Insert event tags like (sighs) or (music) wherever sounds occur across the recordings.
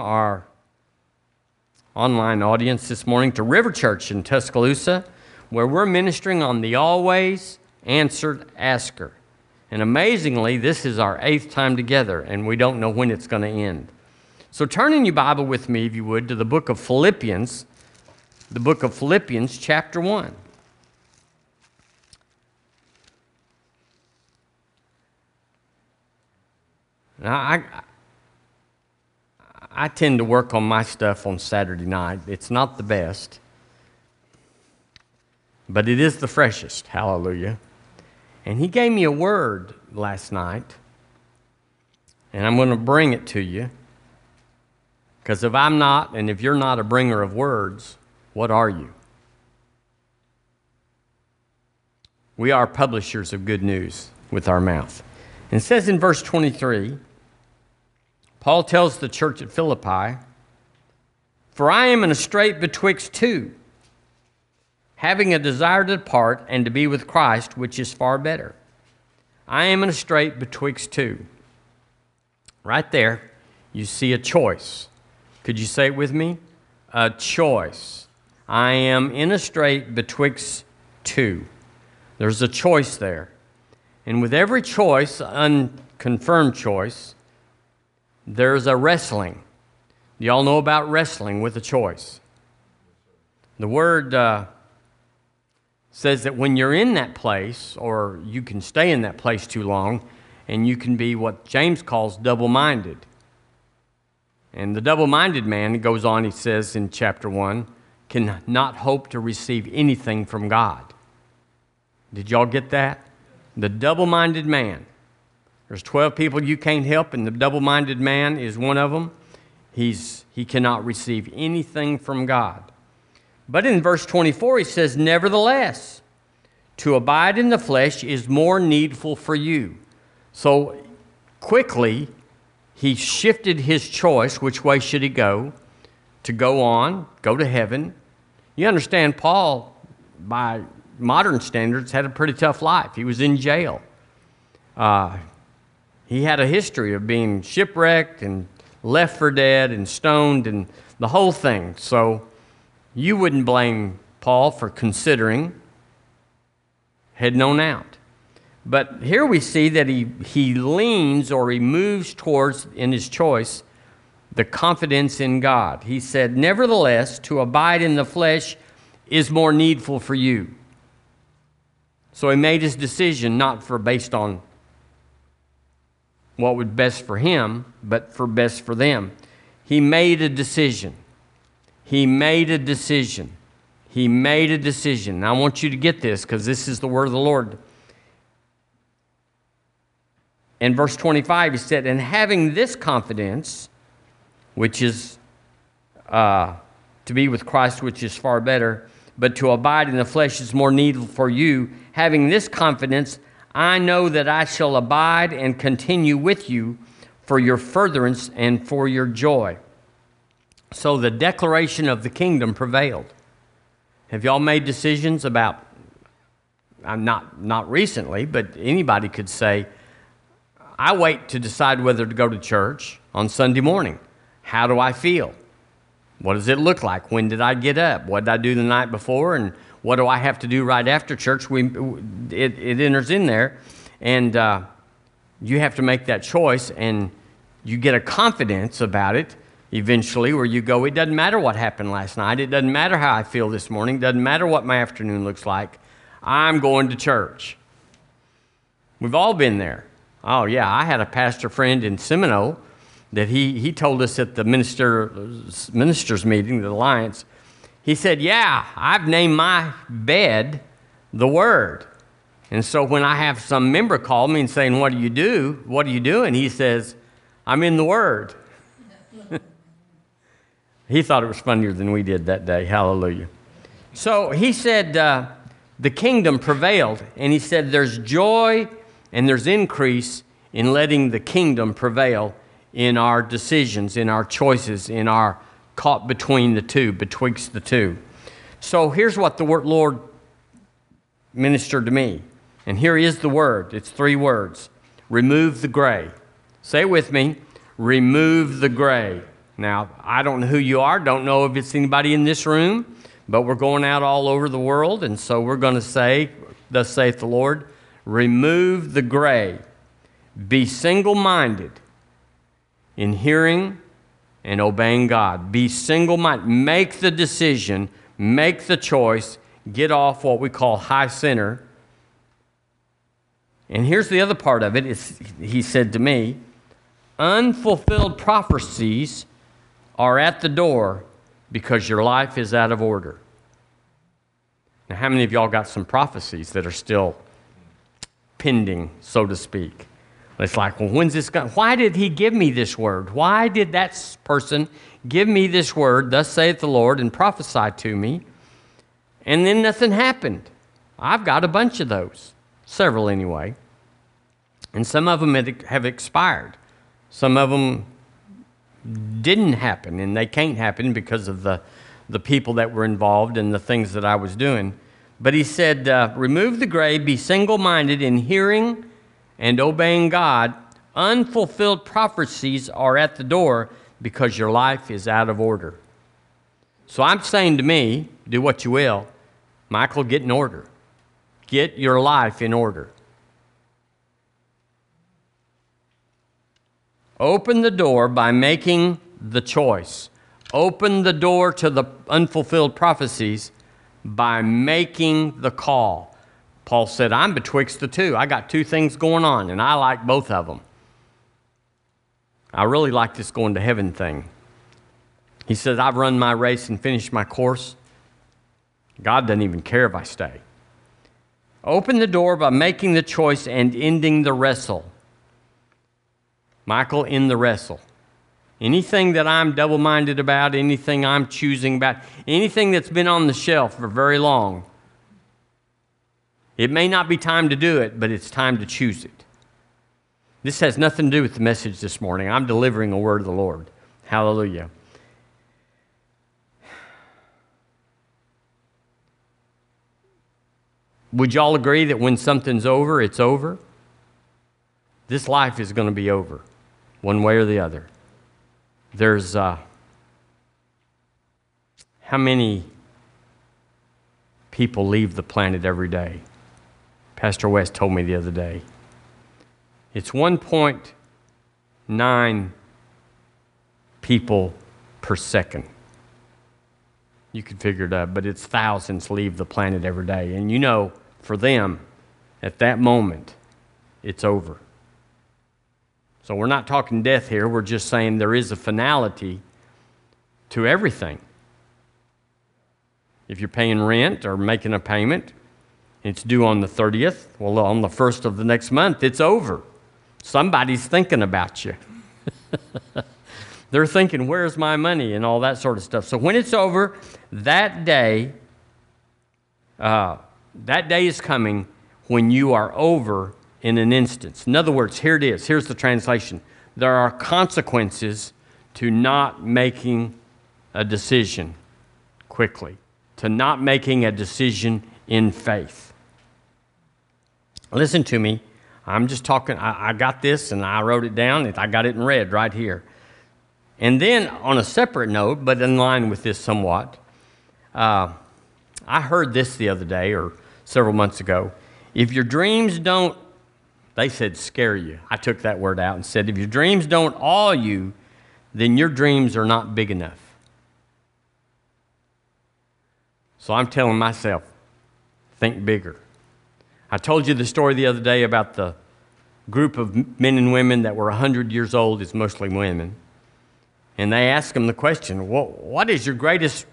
our online audience this morning to River Church in Tuscaloosa, where we're ministering on the Always Answered Asker. And amazingly, this is our eighth time together, and we don't know when it's going to end. So turn in your Bible with me, if you would, to the book of Philippians, the book of Philippians, chapter 1. Now, I, I tend to work on my stuff on Saturday night. It's not the best, but it is the freshest. Hallelujah. And he gave me a word last night, and I'm going to bring it to you. Because if I'm not, and if you're not a bringer of words, what are you? We are publishers of good news with our mouth. And it says in verse 23 Paul tells the church at Philippi, For I am in a strait betwixt two, having a desire to depart and to be with Christ, which is far better. I am in a strait betwixt two. Right there, you see a choice. Could you say it with me? A choice. I am in a strait betwixt two. There's a choice there. And with every choice, unconfirmed choice, there's a wrestling. Y'all know about wrestling with a choice. The word uh, says that when you're in that place, or you can stay in that place too long, and you can be what James calls double minded. And the double minded man, goes on, he says in chapter 1, can not hope to receive anything from God. Did y'all get that? The double minded man there's 12 people you can't help, and the double minded man is one of them. He's, he cannot receive anything from God. But in verse 24, he says, Nevertheless, to abide in the flesh is more needful for you. So quickly, he shifted his choice which way should he go? To go on, go to heaven. You understand, Paul, by modern standards, had a pretty tough life. He was in jail. Uh, he had a history of being shipwrecked and left for dead and stoned and the whole thing. So you wouldn't blame Paul for considering heading on out. But here we see that he, he leans or he moves towards, in his choice, the confidence in God. He said, Nevertheless, to abide in the flesh is more needful for you. So he made his decision not for based on what would best for him, but for best for them. He made a decision. He made a decision. He made a decision. I want you to get this because this is the word of the Lord. In verse 25, he said, And having this confidence, which is uh, to be with Christ, which is far better, but to abide in the flesh is more needful for you, having this confidence, I know that I shall abide and continue with you for your furtherance and for your joy. So the declaration of the kingdom prevailed. Have y'all made decisions about, I'm uh, not, not recently, but anybody could say, I wait to decide whether to go to church on Sunday morning. How do I feel? What does it look like? When did I get up? What did I do the night before? And what do I have to do right after church? We, it, it enters in there, and uh, you have to make that choice, and you get a confidence about it eventually where you go, it doesn't matter what happened last night. It doesn't matter how I feel this morning. It doesn't matter what my afternoon looks like. I'm going to church. We've all been there. Oh, yeah, I had a pastor friend in Seminole that he, he told us at the minister, ministers meeting, the Alliance, he said, Yeah, I've named my bed the Word. And so when I have some member call me and saying, What do you do? What are you doing? He says, I'm in the Word. (laughs) he thought it was funnier than we did that day. Hallelujah. So he said, uh, The kingdom prevailed. And he said, There's joy and there's increase in letting the kingdom prevail in our decisions, in our choices, in our caught between the two, betwixt the two. So here's what the Lord ministered to me. And here is the word it's three words remove the gray. Say it with me remove the gray. Now, I don't know who you are, don't know if it's anybody in this room, but we're going out all over the world, and so we're going to say, Thus saith the Lord, remove the gray, be single minded in hearing and obeying God. Be single minded, make the decision, make the choice, get off what we call high center. And here's the other part of it. It's, he said to me, unfulfilled prophecies are at the door because your life is out of order. Now, how many of y'all got some prophecies that are still pending, so to speak? It's like, well, when's this going? Why did he give me this word? Why did that person give me this word, thus saith the Lord, and prophesy to me? And then nothing happened. I've got a bunch of those, several anyway. And some of them have expired. Some of them didn't happen, and they can't happen because of the, the people that were involved and the things that I was doing. But he said, uh, Remove the gray, be single minded in hearing and obeying God. Unfulfilled prophecies are at the door because your life is out of order. So I'm saying to me, do what you will. Michael, get in order. Get your life in order. Open the door by making the choice. Open the door to the unfulfilled prophecies by making the call. Paul said, I'm betwixt the two. I got two things going on, and I like both of them. I really like this going to heaven thing. He says, I've run my race and finished my course. God doesn't even care if I stay. Open the door by making the choice and ending the wrestle. Michael, in the wrestle. Anything that I'm double minded about, anything I'm choosing about, anything that's been on the shelf for very long, it may not be time to do it, but it's time to choose it. This has nothing to do with the message this morning. I'm delivering a word of the Lord. Hallelujah. Would y'all agree that when something's over, it's over? This life is going to be over one way or the other. There's uh, how many people leave the planet every day? Pastor West told me the other day. It's 1.9 people per second. You could figure it out, but it's thousands leave the planet every day. And you know, for them, at that moment, it's over. So we're not talking death here, we're just saying there is a finality to everything. If you're paying rent or making a payment, it's due on the 30th. Well, on the first of the next month, it's over. Somebody's thinking about you. (laughs) They're thinking, where's my money and all that sort of stuff. So when it's over, that day, uh, that day is coming when you are over in an instance. In other words, here it is. Here's the translation there are consequences to not making a decision quickly, to not making a decision in faith. Listen to me. I'm just talking, I, I, got this and I wrote it down. I got it in red right here. And then, on a separate note, but in line with this somewhat, uh, I heard this the other day or several months ago. If your dreams don't they said scare you. I took that word out and said, if your dreams don't awe you, then your dreams are not big enough. So I'm telling myself, think bigger. I told you the story the other day about the group of men and women that were 100 years old, it's mostly women. And they asked them the question, well, What is your greatest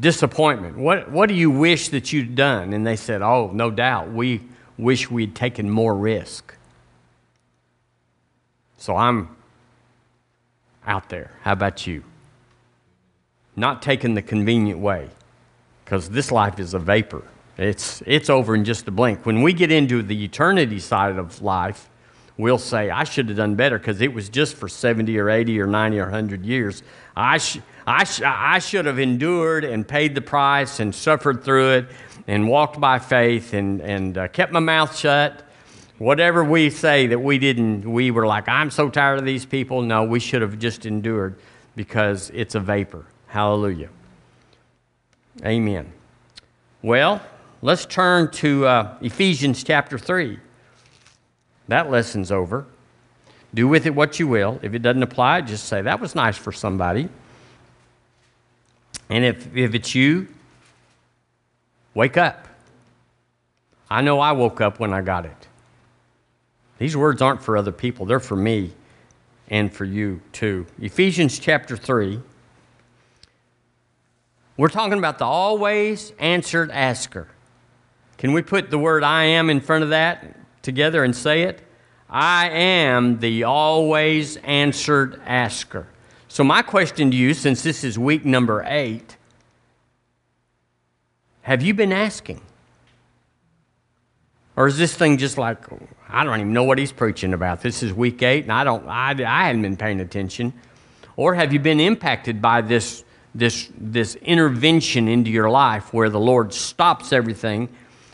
disappointment. What, what do you wish that you'd done? And they said, Oh, no doubt. We wish we'd taken more risk. So I'm out there. How about you? Not taking the convenient way, because this life is a vapor. It's, it's over in just a blink. When we get into the eternity side of life, we'll say, I should have done better because it was just for 70 or 80 or 90 or 100 years. I, sh- I, sh- I should have endured and paid the price and suffered through it and walked by faith and, and uh, kept my mouth shut Whatever we say that we didn't, we were like, I'm so tired of these people. No, we should have just endured because it's a vapor. Hallelujah. Amen. Well, let's turn to uh, Ephesians chapter 3. That lesson's over. Do with it what you will. If it doesn't apply, just say, that was nice for somebody. And if, if it's you, wake up. I know I woke up when I got it. These words aren't for other people, they're for me and for you too. Ephesians chapter 3. We're talking about the always answered asker. Can we put the word I am in front of that together and say it? I am the always answered asker. So, my question to you, since this is week number eight, have you been asking? Or is this thing just like, I don't even know what he's preaching about? This is week eight, and I, don't, I, I hadn't been paying attention. Or have you been impacted by this, this, this intervention into your life where the Lord stops everything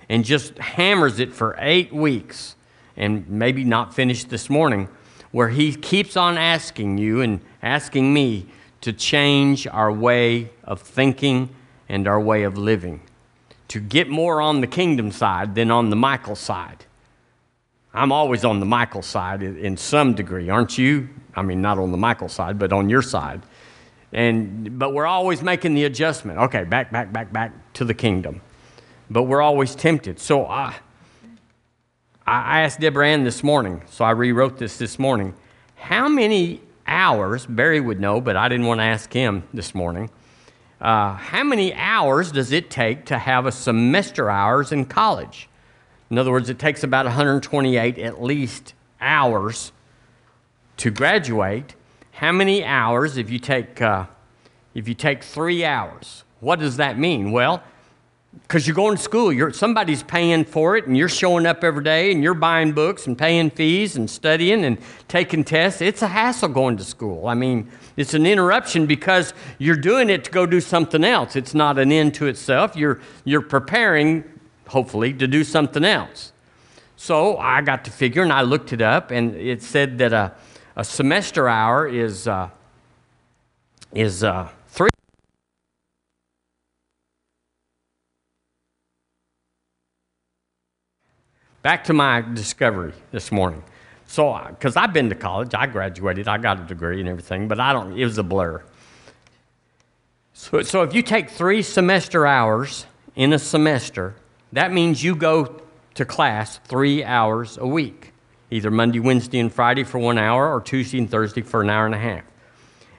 and just hammers it for eight weeks and maybe not finished this morning, where He keeps on asking you and asking me to change our way of thinking and our way of living, to get more on the kingdom side than on the Michael side. I'm always on the Michael side in some degree, aren't you? I mean, not on the Michael side, but on your side. And, but we're always making the adjustment. Okay, back, back, back, back to the kingdom. But we're always tempted. So I, I asked Deborah Ann this morning, so I rewrote this this morning. How many hours, Barry would know, but I didn't want to ask him this morning. Uh, how many hours does it take to have a semester hours in college? In other words, it takes about 128 at least hours to graduate. How many hours if you take, uh, if you take three hours? What does that mean? Well, because you're going to school you're, somebody's paying for it and you're showing up every day and you're buying books and paying fees and studying and taking tests it's a hassle going to school i mean it's an interruption because you're doing it to go do something else it's not an end to itself you're, you're preparing hopefully to do something else so i got to figure and i looked it up and it said that a, a semester hour is, uh, is uh, Back to my discovery this morning. So, because I've been to college, I graduated, I got a degree and everything, but I don't, it was a blur. So, so if you take three semester hours in a semester, that means you go to class three hours a week, either Monday, Wednesday, and Friday for one hour, or Tuesday and Thursday for an hour and a half.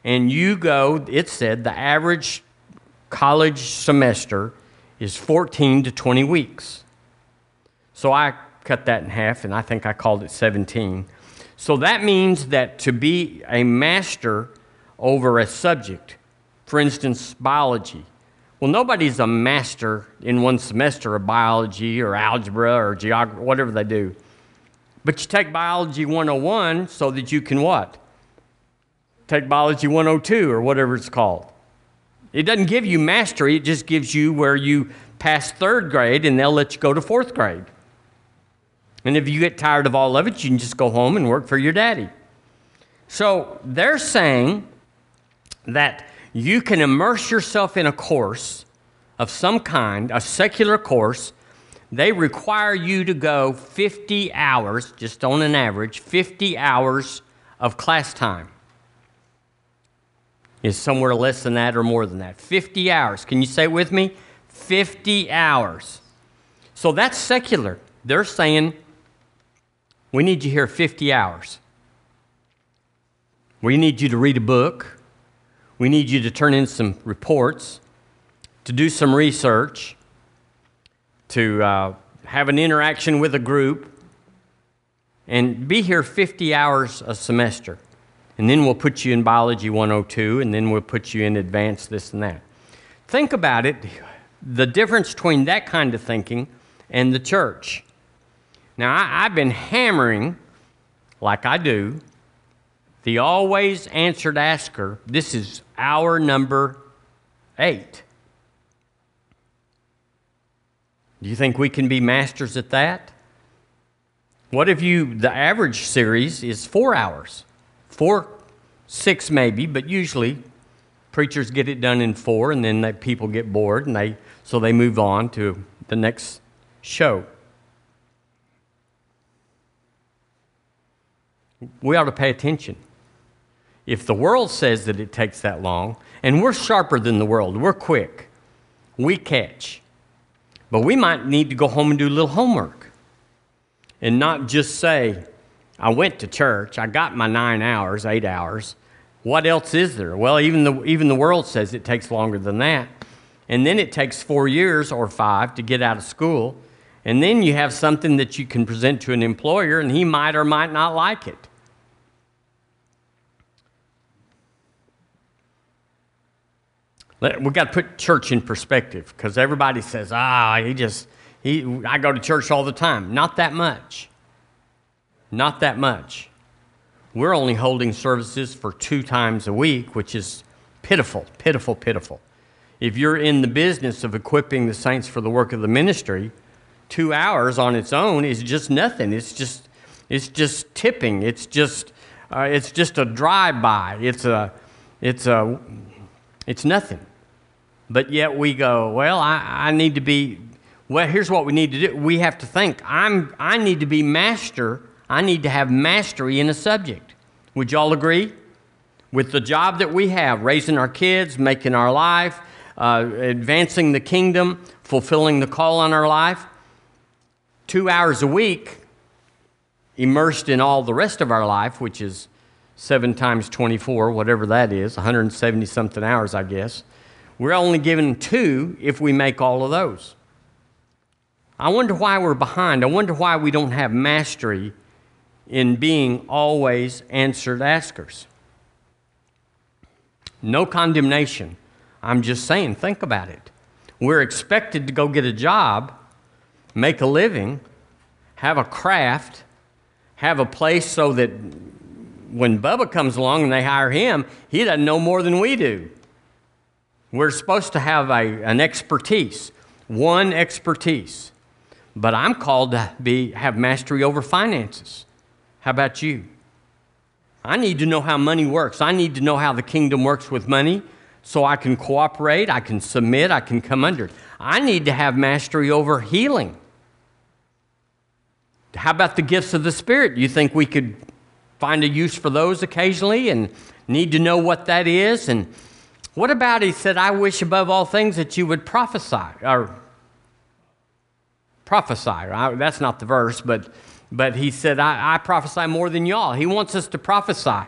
And you go, it said the average college semester is 14 to 20 weeks. So I cut that in half, and I think I called it 17. So that means that to be a master over a subject, for instance, biology, well, nobody's a master in one semester of biology or algebra or geography, whatever they do. But you take biology 101 so that you can what? Take biology 102 or whatever it's called. It doesn't give you mastery, it just gives you where you pass third grade and they'll let you go to fourth grade. And if you get tired of all of it, you can just go home and work for your daddy. So they're saying that you can immerse yourself in a course of some kind, a secular course. They require you to go 50 hours, just on an average, 50 hours of class time. Is somewhere less than that or more than that. 50 hours. Can you say it with me? 50 hours. So that's secular. They're saying we need you here 50 hours. We need you to read a book. We need you to turn in some reports, to do some research, to uh, have an interaction with a group, and be here 50 hours a semester. And then we'll put you in Biology 102, and then we'll put you in advanced this and that. Think about it the difference between that kind of thinking and the church. Now, I, have been hammering, like I do, the always answered asker. This is our number eight. Do you think we can be masters at that? What if you, the average series is four hours? Four, six maybe, but usually preachers get it done in four and then they, people get bored and they, so they move on to the next show. We ought to pay attention. If the world says that it takes that long, and we're sharper than the world, we're quick, we catch. But we might need to go home and do a little homework and not just say, I went to church, I got my nine hours, eight hours. What else is there? Well, even the, even the world says it takes longer than that. And then it takes four years or five to get out of school. And then you have something that you can present to an employer, and he might or might not like it. We've got to put church in perspective because everybody says, ah, he just, he, I go to church all the time. Not that much. Not that much. We're only holding services for two times a week, which is pitiful, pitiful, pitiful. If you're in the business of equipping the saints for the work of the ministry, two hours on its own is just nothing. It's just, it's just tipping. It's just, uh, it's just a drive-by. It's a, it's a, it's nothing. But yet we go, well, I, I need to be, well, here's what we need to do. We have to think, I'm, I need to be master. I need to have mastery in a subject. Would y'all agree? With the job that we have, raising our kids, making our life, uh, advancing the kingdom, fulfilling the call on our life, two hours a week, immersed in all the rest of our life, which is seven times 24, whatever that is, 170 something hours, I guess. We're only given two if we make all of those. I wonder why we're behind. I wonder why we don't have mastery in being always answered askers. No condemnation. I'm just saying, think about it. We're expected to go get a job, make a living, have a craft, have a place so that when Bubba comes along and they hire him, he doesn't know more than we do. We're supposed to have a, an expertise, one expertise. But I'm called to be, have mastery over finances. How about you? I need to know how money works. I need to know how the kingdom works with money so I can cooperate, I can submit, I can come under. I need to have mastery over healing. How about the gifts of the Spirit? You think we could find a use for those occasionally and need to know what that is and what about, he said, I wish above all things that you would prophesy, or prophesy. Right? That's not the verse, but, but he said, I, I prophesy more than y'all. He wants us to prophesy.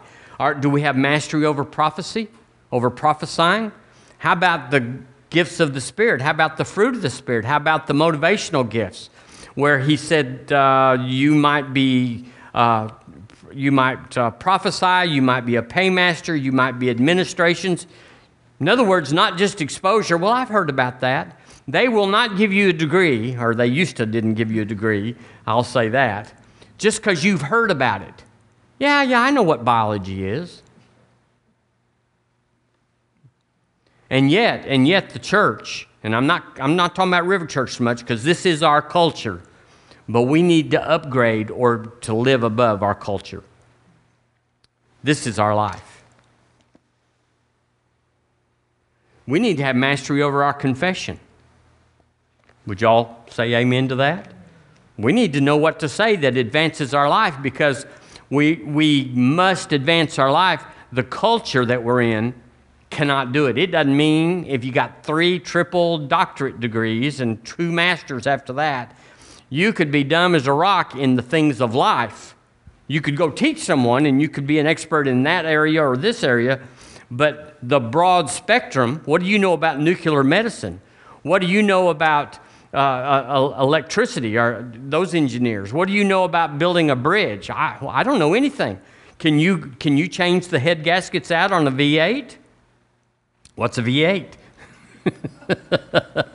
Do we have mastery over prophecy, over prophesying? How about the gifts of the Spirit? How about the fruit of the Spirit? How about the motivational gifts? Where he said, uh, you might be. Uh, you might uh, prophesy, you might be a paymaster, you might be administrations, in other words, not just exposure. Well, I've heard about that. They will not give you a degree, or they used to didn't give you a degree, I'll say that, just because you've heard about it. Yeah, yeah, I know what biology is. And yet, and yet the church, and I'm not, I'm not talking about River Church so much because this is our culture, but we need to upgrade or to live above our culture. This is our life. We need to have mastery over our confession. Would y'all say amen to that? We need to know what to say that advances our life because we, we must advance our life. The culture that we're in cannot do it. It doesn't mean if you got three triple doctorate degrees and two masters after that, you could be dumb as a rock in the things of life. You could go teach someone and you could be an expert in that area or this area, but the broad spectrum what do you know about nuclear medicine? What do you know about uh, uh, electricity or those engineers? What do you know about building a bridge? I, I don't know anything. Can you, can you change the head gaskets out on a V8? What's a V8? (laughs)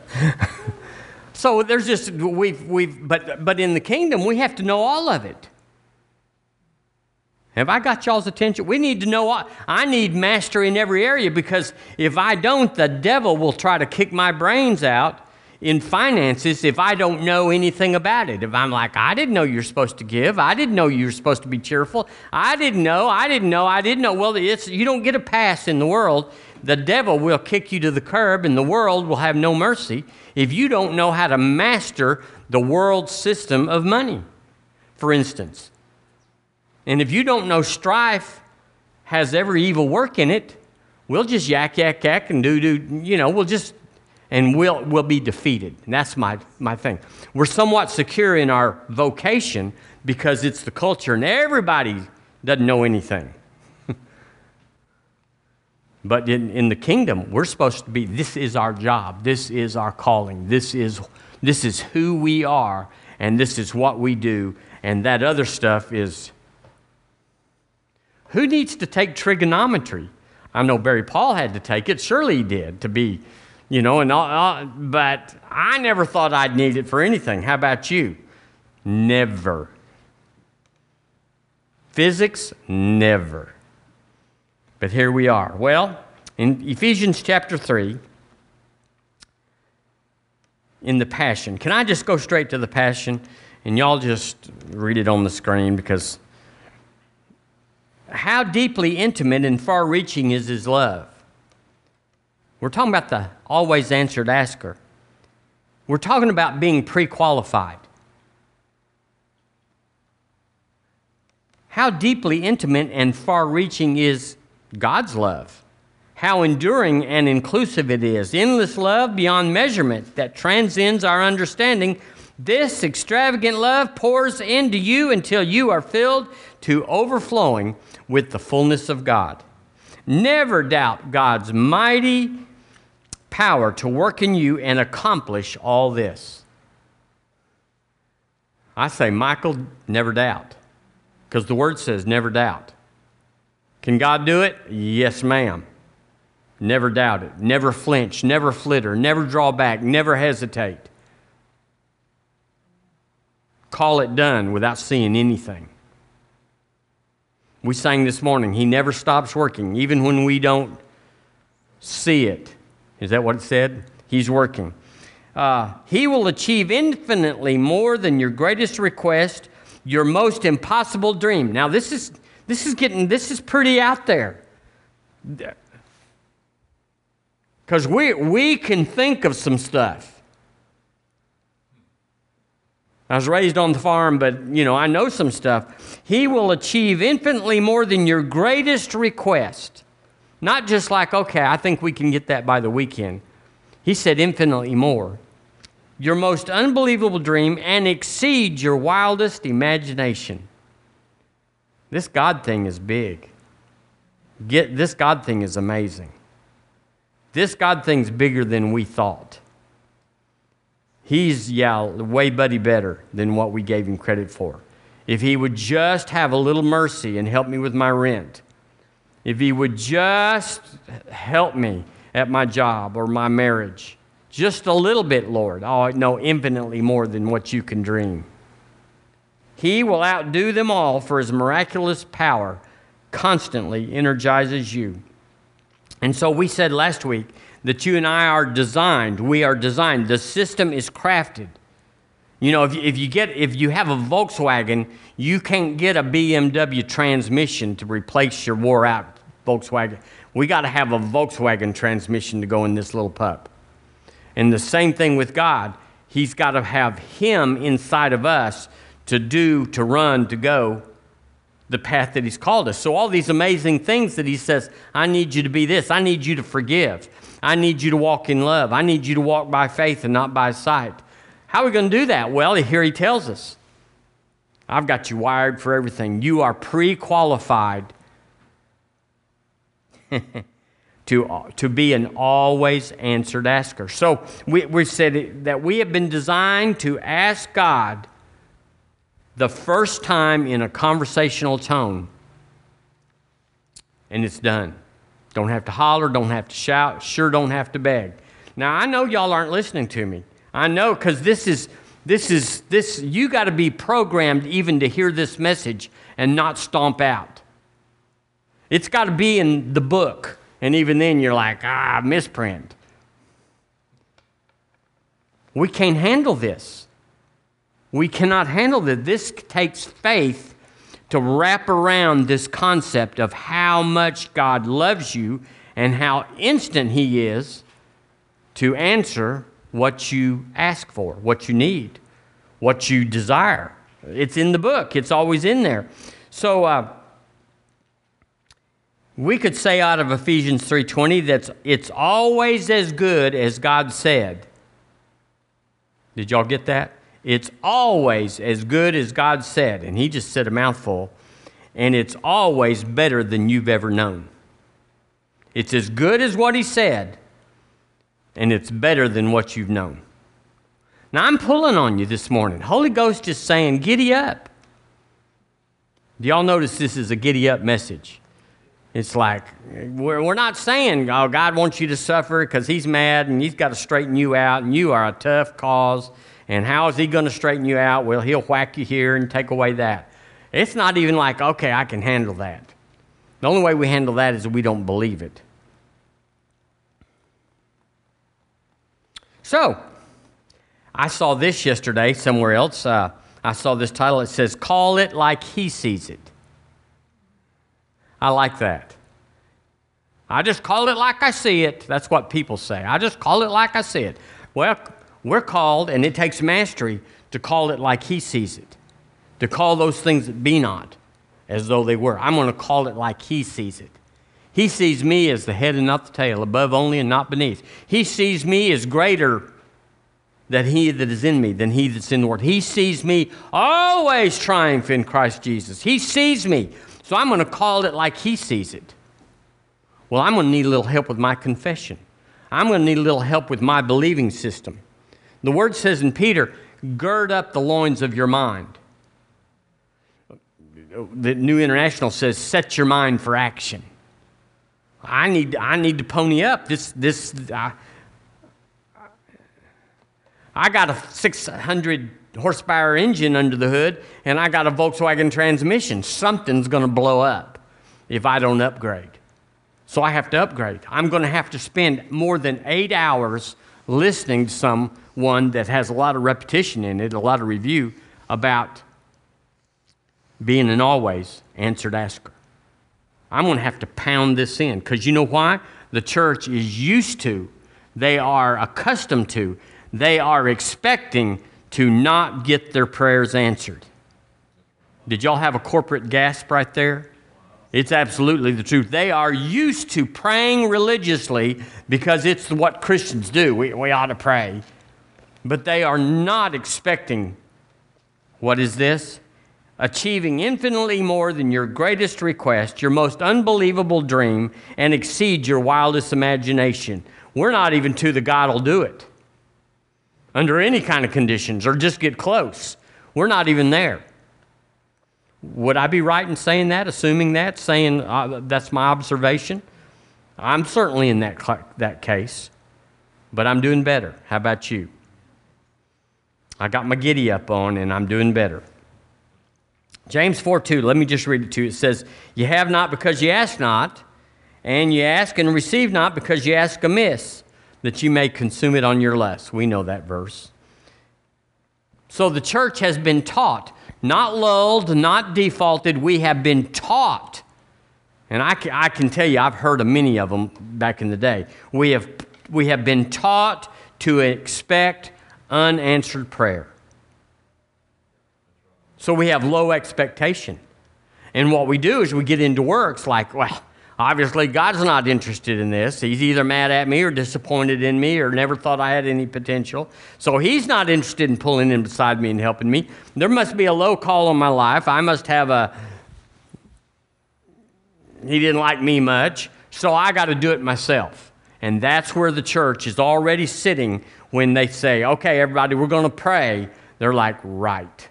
so there's just we've we've but but in the kingdom we have to know all of it. Have I got y'all's attention? We need to know what I need mastery in every area because if I don't, the devil will try to kick my brains out in finances if I don't know anything about it. If I'm like, I didn't know you're supposed to give. I didn't know you were supposed to be cheerful. I didn't know. I didn't know. I didn't know. Well, it's, you don't get a pass in the world. The devil will kick you to the curb, and the world will have no mercy if you don't know how to master the world system of money, for instance. And if you don't know strife has every evil work in it, we'll just yak, yak, yak and do, do, you know, we'll just and we'll, we'll be defeated. And that's my, my thing. We're somewhat secure in our vocation because it's the culture, and everybody doesn't know anything. (laughs) but in, in the kingdom, we're supposed to be this is our job, this is our calling, this is, this is who we are, and this is what we do. And that other stuff is who needs to take trigonometry? I know Barry Paul had to take it, surely he did, to be you know, and all, all, but I never thought I'd need it for anything. How about you? Never. Physics, never. But here we are. Well, in Ephesians chapter 3, in the Passion, can I just go straight to the Passion? And y'all just read it on the screen because how deeply intimate and far reaching is his love? We're talking about the always answered asker. We're talking about being pre qualified. How deeply intimate and far reaching is God's love? How enduring and inclusive it is. Endless love beyond measurement that transcends our understanding. This extravagant love pours into you until you are filled to overflowing with the fullness of God. Never doubt God's mighty power to work in you and accomplish all this. I say, Michael, never doubt. Because the word says, never doubt. Can God do it? Yes, ma'am. Never doubt it. Never flinch. Never flitter. Never draw back. Never hesitate. Call it done without seeing anything. We sang this morning, He never stops working, even when we don't see it. Is that what it said? He's working. Uh, he will achieve infinitely more than your greatest request, your most impossible dream. Now, this is, this is getting, this is pretty out there. Because we, we can think of some stuff. I was raised on the farm, but you know, I know some stuff. He will achieve infinitely more than your greatest request. Not just like, okay, I think we can get that by the weekend. He said infinitely more. Your most unbelievable dream and exceed your wildest imagination. This God thing is big. Get this God thing is amazing. This God thing's bigger than we thought. He's, yeah, way buddy better than what we gave him credit for. If he would just have a little mercy and help me with my rent, if He would just help me at my job or my marriage, just a little bit, Lord. Oh, know infinitely more than what you can dream. He will outdo them all, for His miraculous power constantly energizes you. And so we said last week that you and I are designed. We are designed. The system is crafted. You know, if you, if you get if you have a Volkswagen, you can't get a BMW transmission to replace your wore out Volkswagen. We got to have a Volkswagen transmission to go in this little pup. And the same thing with God. He's got to have Him inside of us to do, to run, to go the path that He's called us. So, all these amazing things that He says, I need you to be this, I need you to forgive, I need you to walk in love, I need you to walk by faith and not by sight. How are we going to do that? Well, here He tells us I've got you wired for everything. You are pre qualified (laughs) to, to be an always answered asker. So we, we said that we have been designed to ask God the first time in a conversational tone, and it's done. Don't have to holler, don't have to shout, sure don't have to beg. Now I know y'all aren't listening to me. I know because this is this is this you got to be programmed even to hear this message and not stomp out. It's got to be in the book. And even then, you're like, ah, misprint. We can't handle this. We cannot handle this. This takes faith to wrap around this concept of how much God loves you and how instant He is to answer what you ask for, what you need, what you desire. It's in the book, it's always in there. So, uh, we could say out of Ephesians 3:20 that it's always as good as God said. Did y'all get that? It's always as good as God said, and he just said a mouthful, and it's always better than you've ever known. It's as good as what he said, and it's better than what you've known. Now I'm pulling on you this morning. Holy Ghost is saying, "Giddy up." Do y'all notice this is a giddy up message? It's like, we're, we're not saying, oh, God wants you to suffer because He's mad and He's got to straighten you out and you are a tough cause. And how is He going to straighten you out? Well, He'll whack you here and take away that. It's not even like, okay, I can handle that. The only way we handle that is we don't believe it. So, I saw this yesterday somewhere else. Uh, I saw this title. It says, Call it like He sees it. I like that. I just call it like I see it. That's what people say. I just call it like I see it. Well, we're called, and it takes mastery to call it like He sees it, to call those things that be not as though they were. I'm going to call it like He sees it. He sees me as the head and not the tail, above only and not beneath. He sees me as greater than he that is in me, than he that's in the world. He sees me always triumph in Christ Jesus. He sees me so I'm going to call it like he sees it. Well, I'm going to need a little help with my confession. I'm going to need a little help with my believing system. The word says in Peter, gird up the loins of your mind. The New International says, set your mind for action. I need, I need to pony up. This, this, I, I got a 600 horsepower engine under the hood and I got a Volkswagen transmission. Something's going to blow up if I don't upgrade. So I have to upgrade. I'm going to have to spend more than eight hours listening to someone that has a lot of repetition in it, a lot of review about being an always answered asker. I'm going to have to pound this in because you know why? The church is used to, they are accustomed to, they are expecting to not get their prayers answered. Did y'all have a corporate gasp right there? It's absolutely the truth. They are used to praying religiously because it's what Christians do. We, we ought to pray. But they are not expecting what is this? Achieving infinitely more than your greatest request, your most unbelievable dream, and exceed your wildest imagination. We're not even to the God will do it under any kind of conditions or just get close. We're not even there. Would I be right in saying that, assuming that, saying uh, that's my observation? I'm certainly in that, that case, but I'm doing better. How about you? I got my giddy up on and I'm doing better. James 4 2, let me just read it to you. It says, You have not because you ask not, and you ask and receive not because you ask amiss that you may consume it on your lust. We know that verse. So the church has been taught, not lulled, not defaulted. We have been taught. And I can, I can tell you, I've heard of many of them back in the day. We have, we have been taught to expect unanswered prayer. So we have low expectation. And what we do is we get into works like, well, Obviously, God's not interested in this. He's either mad at me or disappointed in me or never thought I had any potential. So he's not interested in pulling in beside me and helping me. There must be a low call on my life. I must have a, he didn't like me much. So I got to do it myself. And that's where the church is already sitting when they say, okay, everybody, we're going to pray. They're like, right.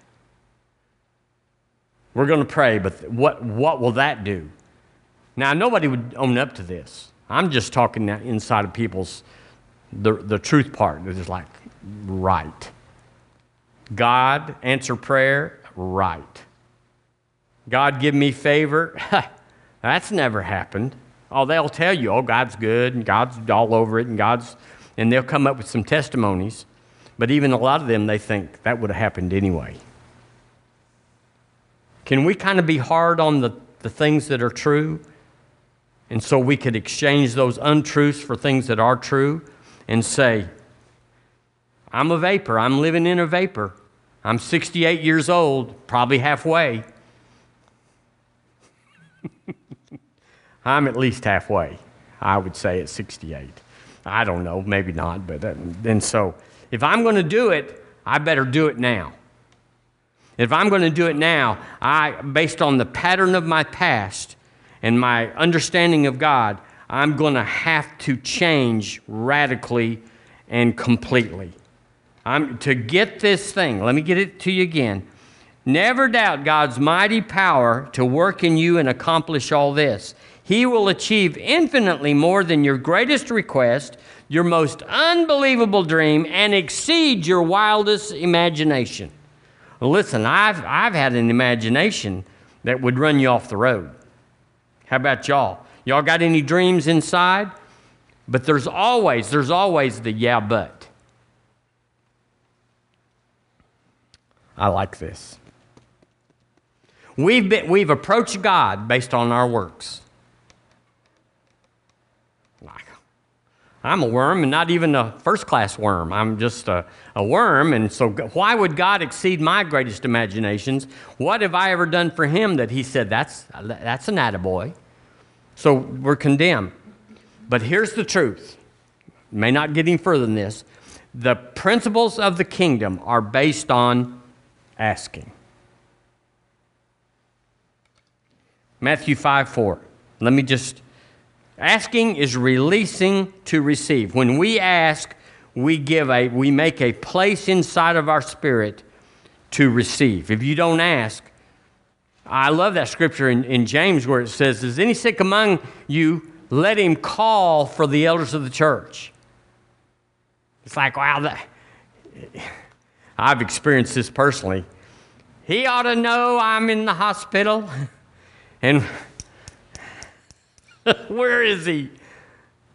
We're going to pray, but what, what will that do? Now, nobody would own up to this. I'm just talking inside of people's, the, the truth part. It's like, right. God, answer prayer, right. God, give me favor. (laughs) That's never happened. Oh, they'll tell you, oh, God's good and God's all over it and God's, and they'll come up with some testimonies. But even a lot of them, they think that would have happened anyway. Can we kind of be hard on the, the things that are true? And so we could exchange those untruths for things that are true and say, I'm a vapor. I'm living in a vapor. I'm 68 years old, probably halfway. (laughs) I'm at least halfway, I would say, at 68. I don't know, maybe not, but uh, then so if I'm going to do it, I better do it now. If I'm going to do it now, I, based on the pattern of my past and my understanding of God, I'm going to have to change radically and completely. I'm, to get this thing, let me get it to you again. Never doubt God's mighty power to work in you and accomplish all this. He will achieve infinitely more than your greatest request, your most unbelievable dream, and exceed your wildest imagination. Listen, I've, I've had an imagination that would run you off the road. How about y'all? Y'all got any dreams inside? But there's always, there's always the yeah, but. I like this. We've, been, we've approached God based on our works. I'm a worm and not even a first class worm. I'm just a, a worm. And so, why would God exceed my greatest imaginations? What have I ever done for him that he said, that's, that's an attaboy? So, we're condemned. But here's the truth. May not get any further than this. The principles of the kingdom are based on asking. Matthew 5 4. Let me just. Asking is releasing to receive. When we ask, we give a we make a place inside of our spirit to receive. If you don't ask, I love that scripture in, in James where it says, Is any sick among you? Let him call for the elders of the church. It's like, wow, that I've experienced this personally. He ought to know I'm in the hospital. (laughs) And (laughs) where is he?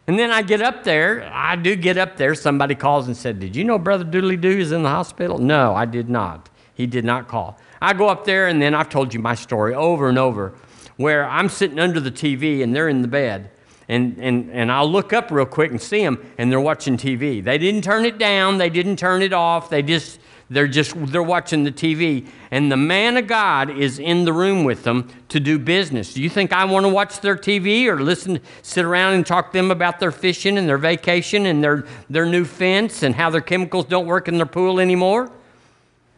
And then I get up there. I do get up there. Somebody calls and said, Did you know Brother Doodly Doo is in the hospital? No, I did not. He did not call. I go up there, and then I've told you my story over and over where I'm sitting under the TV and they're in the bed. And, and, and I'll look up real quick and see them, and they're watching TV. They didn't turn it down, they didn't turn it off, they just they're just they're watching the TV and the man of God is in the room with them to do business. Do you think I want to watch their TV or listen sit around and talk to them about their fishing and their vacation and their their new fence and how their chemicals don't work in their pool anymore?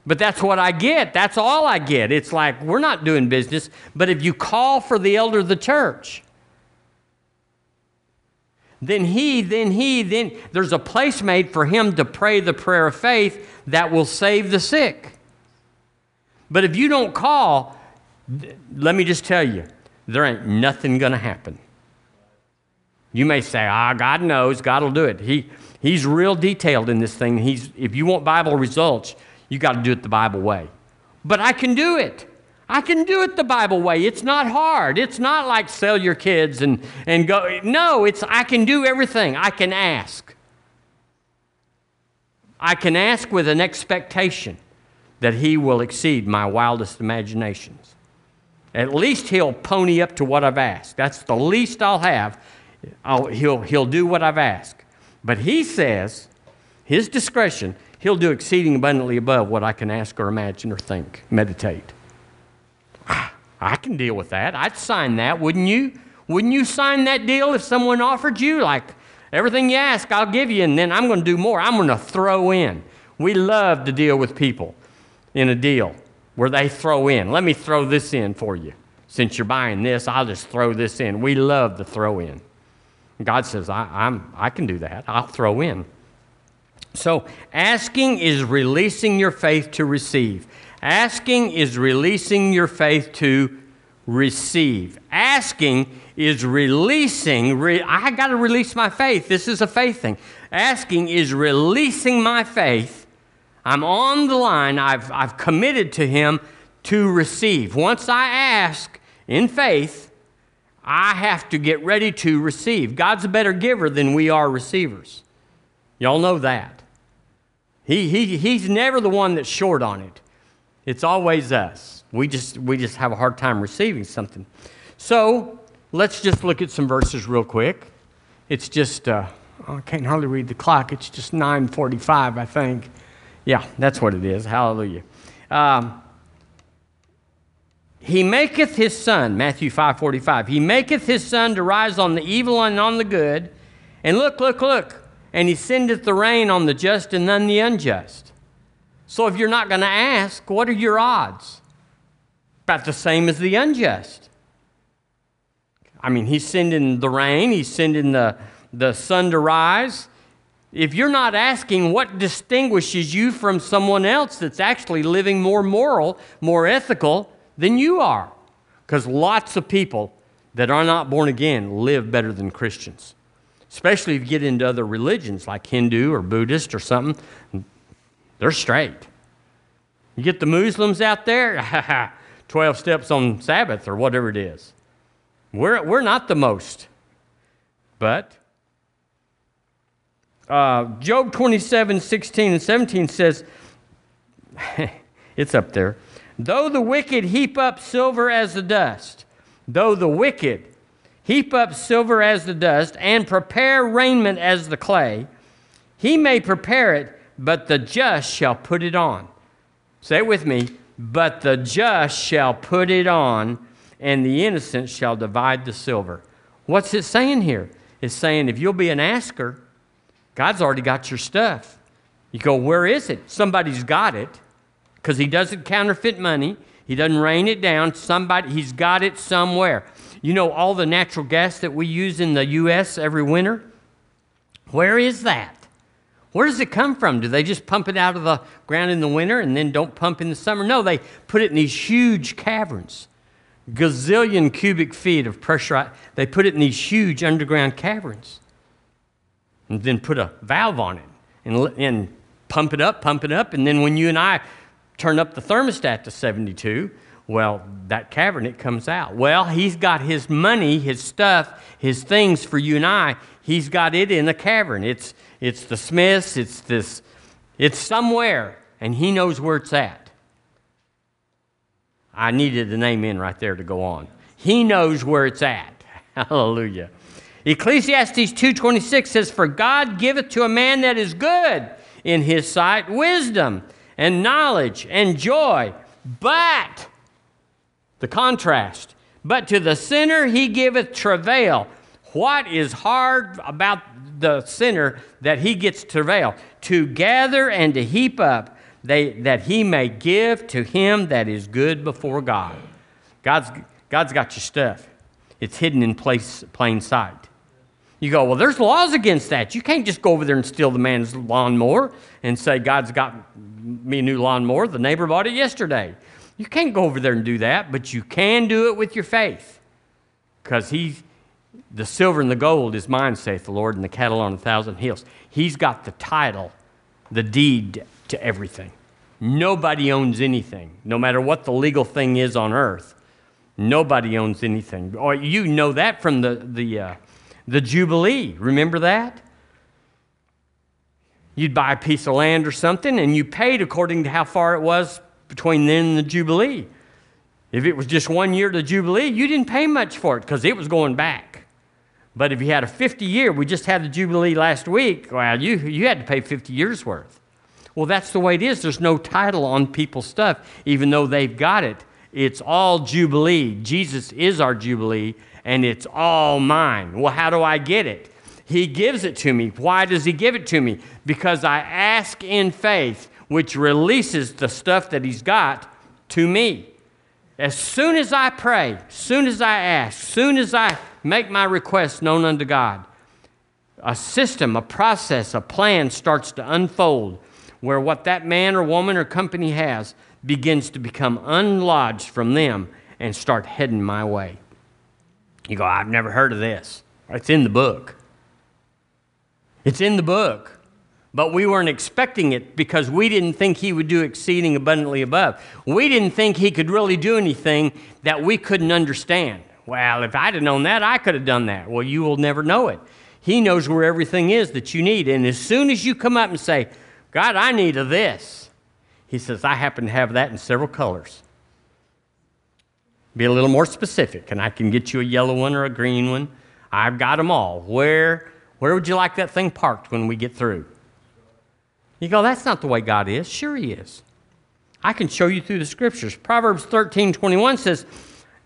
But that's what I get. That's all I get. It's like we're not doing business, but if you call for the elder of the church, then he, then he, then there's a place made for him to pray the prayer of faith that will save the sick. But if you don't call, let me just tell you, there ain't nothing going to happen. You may say, ah, God knows, God will do it. He, he's real detailed in this thing. He's, if you want Bible results, you got to do it the Bible way. But I can do it. I can do it the Bible way. It's not hard. It's not like sell your kids and, and go. No, it's I can do everything. I can ask. I can ask with an expectation that He will exceed my wildest imaginations. At least He'll pony up to what I've asked. That's the least I'll have. I'll, he'll, he'll do what I've asked. But He says, His discretion, He'll do exceeding abundantly above what I can ask or imagine or think, meditate. (sighs) I can deal with that. I'd sign that, wouldn't you? Wouldn't you sign that deal if someone offered you, like, everything you ask, I'll give you, and then I'm going to do more. I'm going to throw in. We love to deal with people in a deal where they throw in. Let me throw this in for you. Since you're buying this, I'll just throw this in. We love to throw in. God says, I, I'm, I can do that. I'll throw in. So, asking is releasing your faith to receive. Asking is releasing your faith to receive. Asking is releasing, re- I got to release my faith. This is a faith thing. Asking is releasing my faith. I'm on the line, I've, I've committed to Him to receive. Once I ask in faith, I have to get ready to receive. God's a better giver than we are receivers. Y'all know that. He, he, he's never the one that's short on it. It's always us. We just, we just have a hard time receiving something. So let's just look at some verses real quick. It's just, uh, I can't hardly read the clock. It's just 9.45, I think. Yeah, that's what it is. Hallelujah. Um, he maketh his sun, Matthew 5.45, he maketh his sun to rise on the evil and on the good. And look, look, look. And he sendeth the rain on the just and none the unjust. So if you're not going to ask, what are your odds? About the same as the unjust. I mean, he's sending the rain, he's sending the, the sun to rise. If you're not asking what distinguishes you from someone else that's actually living more moral, more ethical than you are, because lots of people that are not born again live better than Christians, especially if you get into other religions like Hindu or Buddhist or something. They're straight. You get the Muslims out there, (laughs) 12 steps on Sabbath or whatever it is. We're, we're not the most. But uh, Job 27, 16, and 17 says, (laughs) it's up there. Though the wicked heap up silver as the dust, though the wicked heap up silver as the dust, and prepare raiment as the clay, he may prepare it, but the just shall put it on. Say it with me. But the just shall put it on, and the innocent shall divide the silver. What's it saying here? It's saying if you'll be an asker, God's already got your stuff. You go, where is it? Somebody's got it because he doesn't counterfeit money. He doesn't rain it down. Somebody, he's got it somewhere. You know, all the natural gas that we use in the U.S. every winter? Where is that? Where does it come from? Do they just pump it out of the ground in the winter and then don't pump in the summer? No, they put it in these huge caverns, gazillion cubic feet of pressure. They put it in these huge underground caverns and then put a valve on it and, and pump it up, pump it up. And then when you and I turn up the thermostat to 72, well, that cavern, it comes out. Well, he's got his money, his stuff, his things for you and I. He's got it in a cavern. It's, it's the Smiths, it's this, it's somewhere, and he knows where it's at. I needed the name in right there to go on. He knows where it's at. (laughs) Hallelujah. Ecclesiastes 2:26 says, "For God giveth to a man that is good in his sight wisdom and knowledge and joy. But, the contrast, but to the sinner he giveth travail. What is hard about the sinner that he gets travail? To gather and to heap up, they, that he may give to him that is good before God. God's, God's got your stuff. It's hidden in place, plain sight. You go, well, there's laws against that. You can't just go over there and steal the man's lawnmower and say, God's got me a new lawnmower. The neighbor bought it yesterday. You can't go over there and do that, but you can do it with your faith. Because he, the silver and the gold is mine, saith the Lord, and the cattle on a thousand hills. He's got the title, the deed to everything. Nobody owns anything, no matter what the legal thing is on earth. Nobody owns anything. Or you know that from the, the uh, the Jubilee. Remember that? You'd buy a piece of land or something, and you paid according to how far it was between then and the Jubilee. If it was just one year to Jubilee, you didn't pay much for it because it was going back. But if you had a 50 year, we just had the Jubilee last week, well, you, you had to pay 50 years worth. Well, that's the way it is. There's no title on people's stuff, even though they've got it. It's all Jubilee. Jesus is our Jubilee, and it's all mine. Well, how do I get it? He gives it to me. Why does He give it to me? Because I ask in faith, which releases the stuff that He's got to me. As soon as I pray, as soon as I ask, soon as I make my request known unto God, a system, a process, a plan starts to unfold where what that man or woman or company has begins to become unlodged from them and start heading my way. You go, I've never heard of this. It's in the book. It's in the book. But we weren't expecting it because we didn't think he would do exceeding abundantly above. We didn't think he could really do anything that we couldn't understand. Well, if I'd have known that, I could have done that. Well, you will never know it. He knows where everything is that you need. And as soon as you come up and say, God, I need a this. He says, I happen to have that in several colors. Be a little more specific, and I can get you a yellow one or a green one. I've got them all. Where, where would you like that thing parked when we get through? You go, that's not the way God is. Sure, He is. I can show you through the scriptures. Proverbs 13 21 says,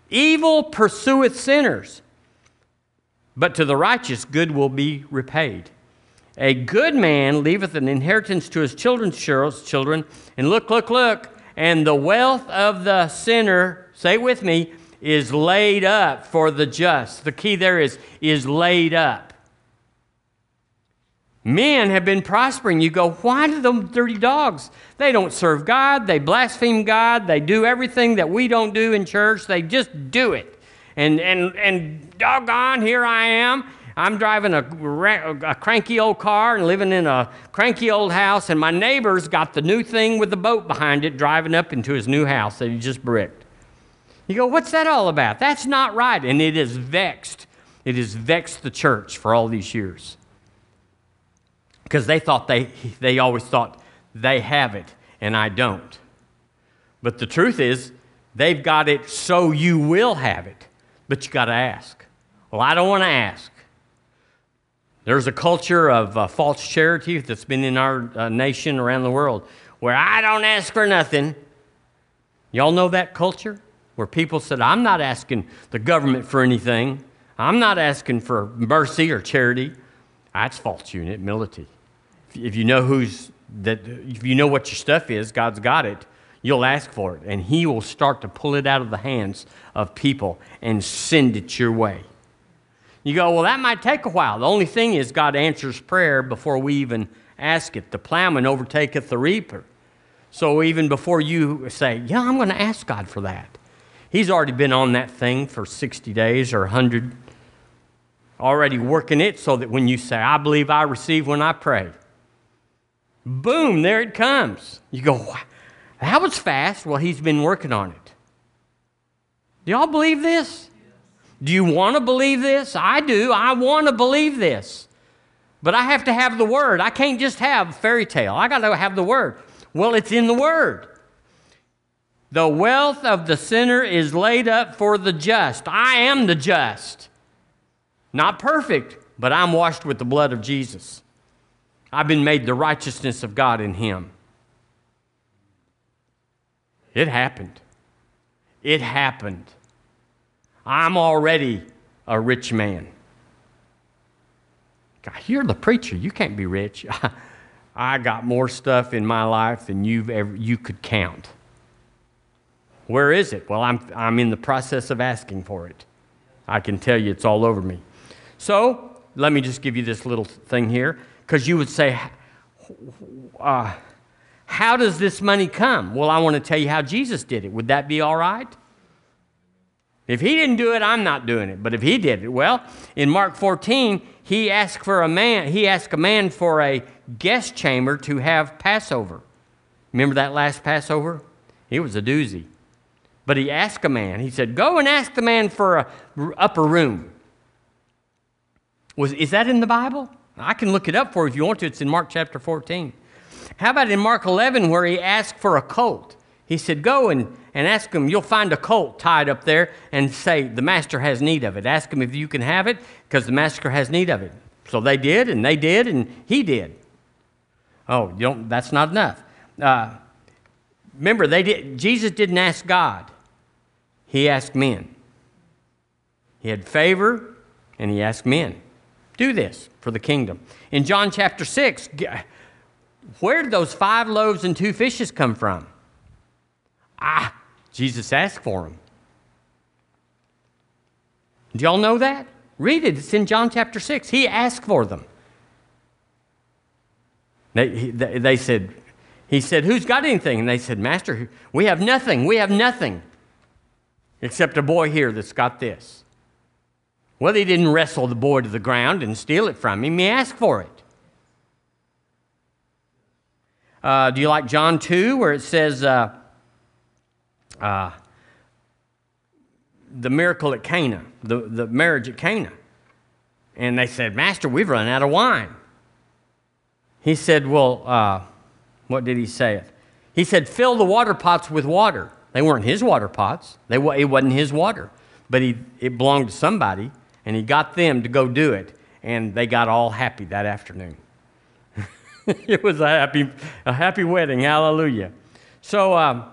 Evil pursueth sinners, but to the righteous good will be repaid. A good man leaveth an inheritance to his children's children, and look, look, look, and the wealth of the sinner, say with me, is laid up for the just. The key there is, is laid up. Men have been prospering. You go, why do them dirty dogs? They don't serve God. They blaspheme God. They do everything that we don't do in church. They just do it. And, and, and doggone, here I am. I'm driving a, a cranky old car and living in a cranky old house, and my neighbor's got the new thing with the boat behind it driving up into his new house that he just bricked. You go, what's that all about? That's not right. And it has vexed. It has vexed the church for all these years. Because they thought they, they always thought they have it and I don't. But the truth is, they've got it so you will have it. But you got to ask. Well, I don't want to ask. There's a culture of uh, false charity that's been in our uh, nation around the world where I don't ask for nothing. Y'all know that culture? where people said, I'm not asking the government for anything. I'm not asking for mercy or charity. That's false humility. If you know who's that, if you know what your stuff is, God's got it. You'll ask for it, and He will start to pull it out of the hands of people and send it your way. You go, well, that might take a while. The only thing is, God answers prayer before we even ask it. The plowman overtaketh the reaper. So even before you say, yeah, I'm going to ask God for that, He's already been on that thing for 60 days or 100, already working it so that when you say, I believe I receive when I pray, boom, there it comes. You go, that was fast. Well, he's been working on it. Do y'all believe this? Do you want to believe this? I do. I want to believe this. But I have to have the word. I can't just have fairy tale. I got to have the word. Well, it's in the word. The wealth of the sinner is laid up for the just. I am the just. Not perfect, but I'm washed with the blood of Jesus. I've been made the righteousness of God in Him. It happened. It happened. I'm already a rich man. God, you're the preacher. You can't be rich. (laughs) I got more stuff in my life than you've ever you could count. Where is it? Well, I'm, I'm in the process of asking for it. I can tell you it's all over me. So, let me just give you this little thing here, because you would say, uh, How does this money come? Well, I want to tell you how Jesus did it. Would that be all right? If he didn't do it, I'm not doing it. But if he did it, well, in Mark 14, he asked for a man, he asked a man for a guest chamber to have Passover. Remember that last Passover? It was a doozy. But he asked a man, he said, Go and ask the man for a upper room. Was, is that in the Bible? I can look it up for you if you want to. It's in Mark chapter 14. How about in Mark 11 where he asked for a colt? He said, Go and, and ask him. You'll find a colt tied up there and say, The master has need of it. Ask him if you can have it because the master has need of it. So they did, and they did, and he did. Oh, you don't, that's not enough. Uh, remember, they did, Jesus didn't ask God he asked men. He had favor and he asked men. Do this for the kingdom. In John chapter 6, where did those five loaves and two fishes come from? Ah, Jesus asked for them. Do y'all know that? Read it. It's in John chapter 6. He asked for them. They, they said, He said, Who's got anything? And they said, Master, we have nothing. We have nothing except a boy here that's got this. Well, he didn't wrestle the boy to the ground and steal it from him, he asked for it. Uh, do you like John 2, where it says uh, uh, the miracle at Cana, the, the marriage at Cana? And they said, Master, we've run out of wine. He said, Well, uh, What did he say? He said, Fill the water pots with water. They weren't his water pots, they, it wasn't his water, but he, it belonged to somebody, and he got them to go do it, and they got all happy that afternoon. (laughs) it was a happy, a happy wedding. Hallelujah. So, um,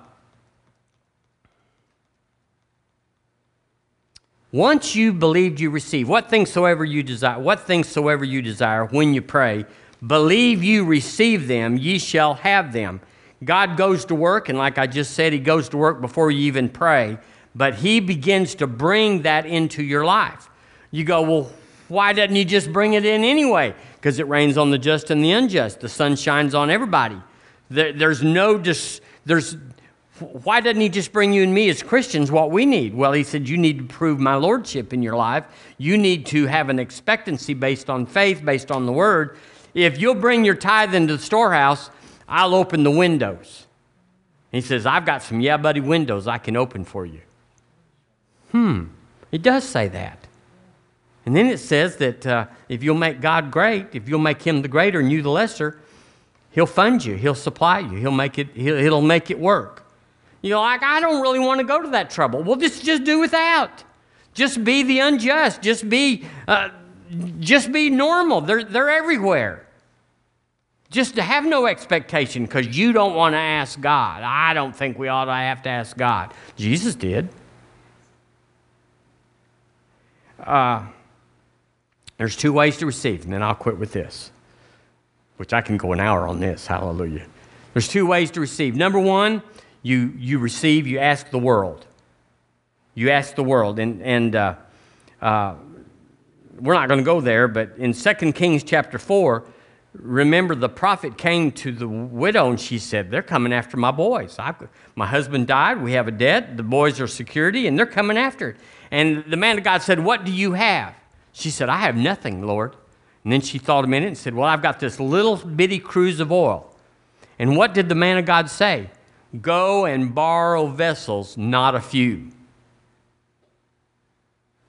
once you believed you receive, what things soever you desire, what things soever you desire when you pray, believe you receive them, ye shall have them. God goes to work, and like I just said, He goes to work before you even pray, but He begins to bring that into your life. You go, well, why doesn't He just bring it in anyway? Because it rains on the just and the unjust. The sun shines on everybody. There, there's no dis, there's why doesn't he just bring you and me as Christians what we need? Well, he said, You need to prove my lordship in your life. You need to have an expectancy based on faith, based on the word. If you'll bring your tithe into the storehouse, I'll open the windows. He says, I've got some yeah, buddy windows I can open for you. Hmm, it does say that. And then it says that uh, if you'll make God great, if you'll make him the greater and you the lesser, he'll fund you, he'll supply you, he'll make it, he'll, he'll make it work. You're like, I don't really want to go to that trouble. Well, just, just do without. Just be the unjust. Just be, uh, just be normal. They're, they're everywhere. Just to have no expectation because you don't want to ask God. I don't think we ought to have to ask God. Jesus did. Uh, there's two ways to receive, and then I'll quit with this, which I can go an hour on this. Hallelujah. There's two ways to receive. Number one, you, you receive, you ask the world. You ask the world. And, and uh, uh, we're not going to go there, but in 2 Kings chapter 4, remember the prophet came to the widow and she said, They're coming after my boys. I, my husband died. We have a debt. The boys are security, and they're coming after it. And the man of God said, What do you have? She said, I have nothing, Lord. And then she thought a minute and said, Well, I've got this little bitty cruse of oil. And what did the man of God say? Go and borrow vessels, not a few.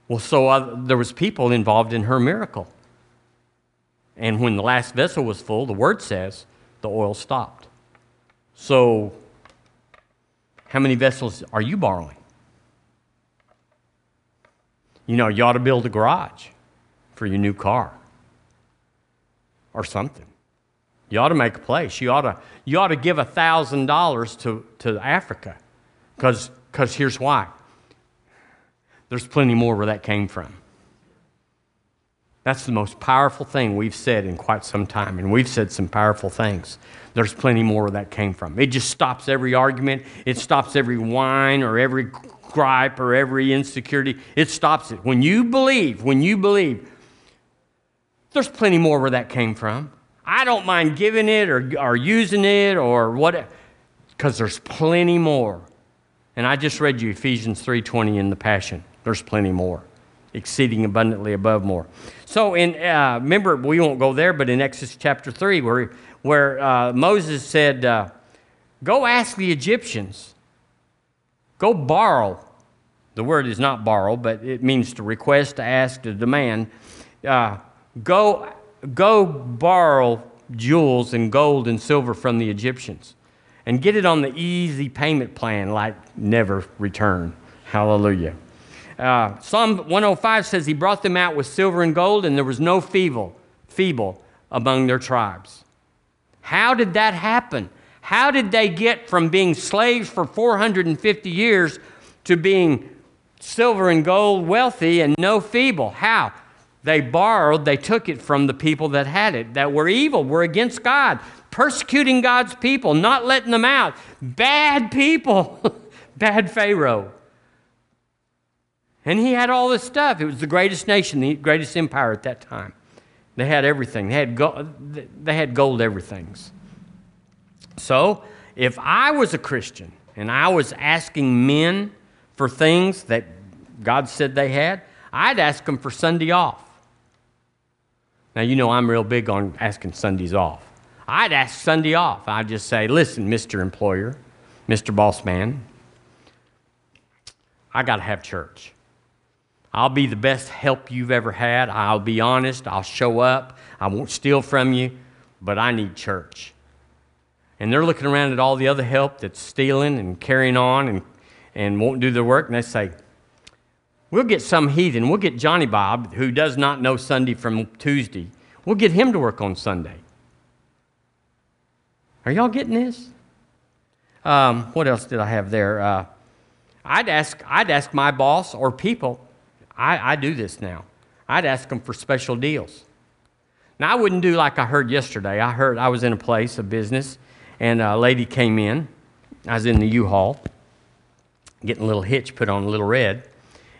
Well, so uh, there was people involved in her miracle. And when the last vessel was full, the word says the oil stopped. So, how many vessels are you borrowing? You know, you ought to build a garage for your new car or something. You ought to make a place. You ought to, you ought to give $1,000 to, to Africa because here's why. There's plenty more where that came from. That's the most powerful thing we've said in quite some time, and we've said some powerful things. There's plenty more where that came from. It just stops every argument, it stops every whine or every gripe or every insecurity. It stops it. When you believe, when you believe, there's plenty more where that came from. I don't mind giving it or, or using it or whatever, because there's plenty more. And I just read you Ephesians 3:20 in the Passion. There's plenty more exceeding abundantly above more. So, in uh, remember, we won't go there, but in Exodus chapter 3, where, where uh, Moses said, uh, Go ask the Egyptians, go borrow. The word is not borrow, but it means to request, to ask, to demand. Uh, go, go borrow jewels and gold and silver from the Egyptians and get it on the easy payment plan like never return. Hallelujah. Uh, Psalm 105 says he brought them out with silver and gold, and there was no feeble, feeble among their tribes. How did that happen? How did they get from being slaves for 450 years to being silver and gold wealthy and no feeble? How? They borrowed, they took it from the people that had it, that were evil, were against God, persecuting God's people, not letting them out. Bad people, (laughs) bad Pharaoh. And he had all this stuff. It was the greatest nation, the greatest empire at that time. They had everything. They had gold, they had gold. So, if I was a Christian and I was asking men for things that God said they had, I'd ask them for Sunday off. Now, you know I'm real big on asking Sundays off. I'd ask Sunday off. I'd just say, listen, Mr. Employer, Mr. Boss Man, I got to have church. I'll be the best help you've ever had. I'll be honest. I'll show up. I won't steal from you, but I need church. And they're looking around at all the other help that's stealing and carrying on and, and won't do their work. And they say, We'll get some heathen. We'll get Johnny Bob, who does not know Sunday from Tuesday. We'll get him to work on Sunday. Are y'all getting this? Um, what else did I have there? Uh, I'd ask, I'd ask my boss or people, I, I do this now. I'd ask them for special deals. Now, I wouldn't do like I heard yesterday. I heard I was in a place, a business, and a lady came in. I was in the U-Haul, getting a little hitch put on a little red,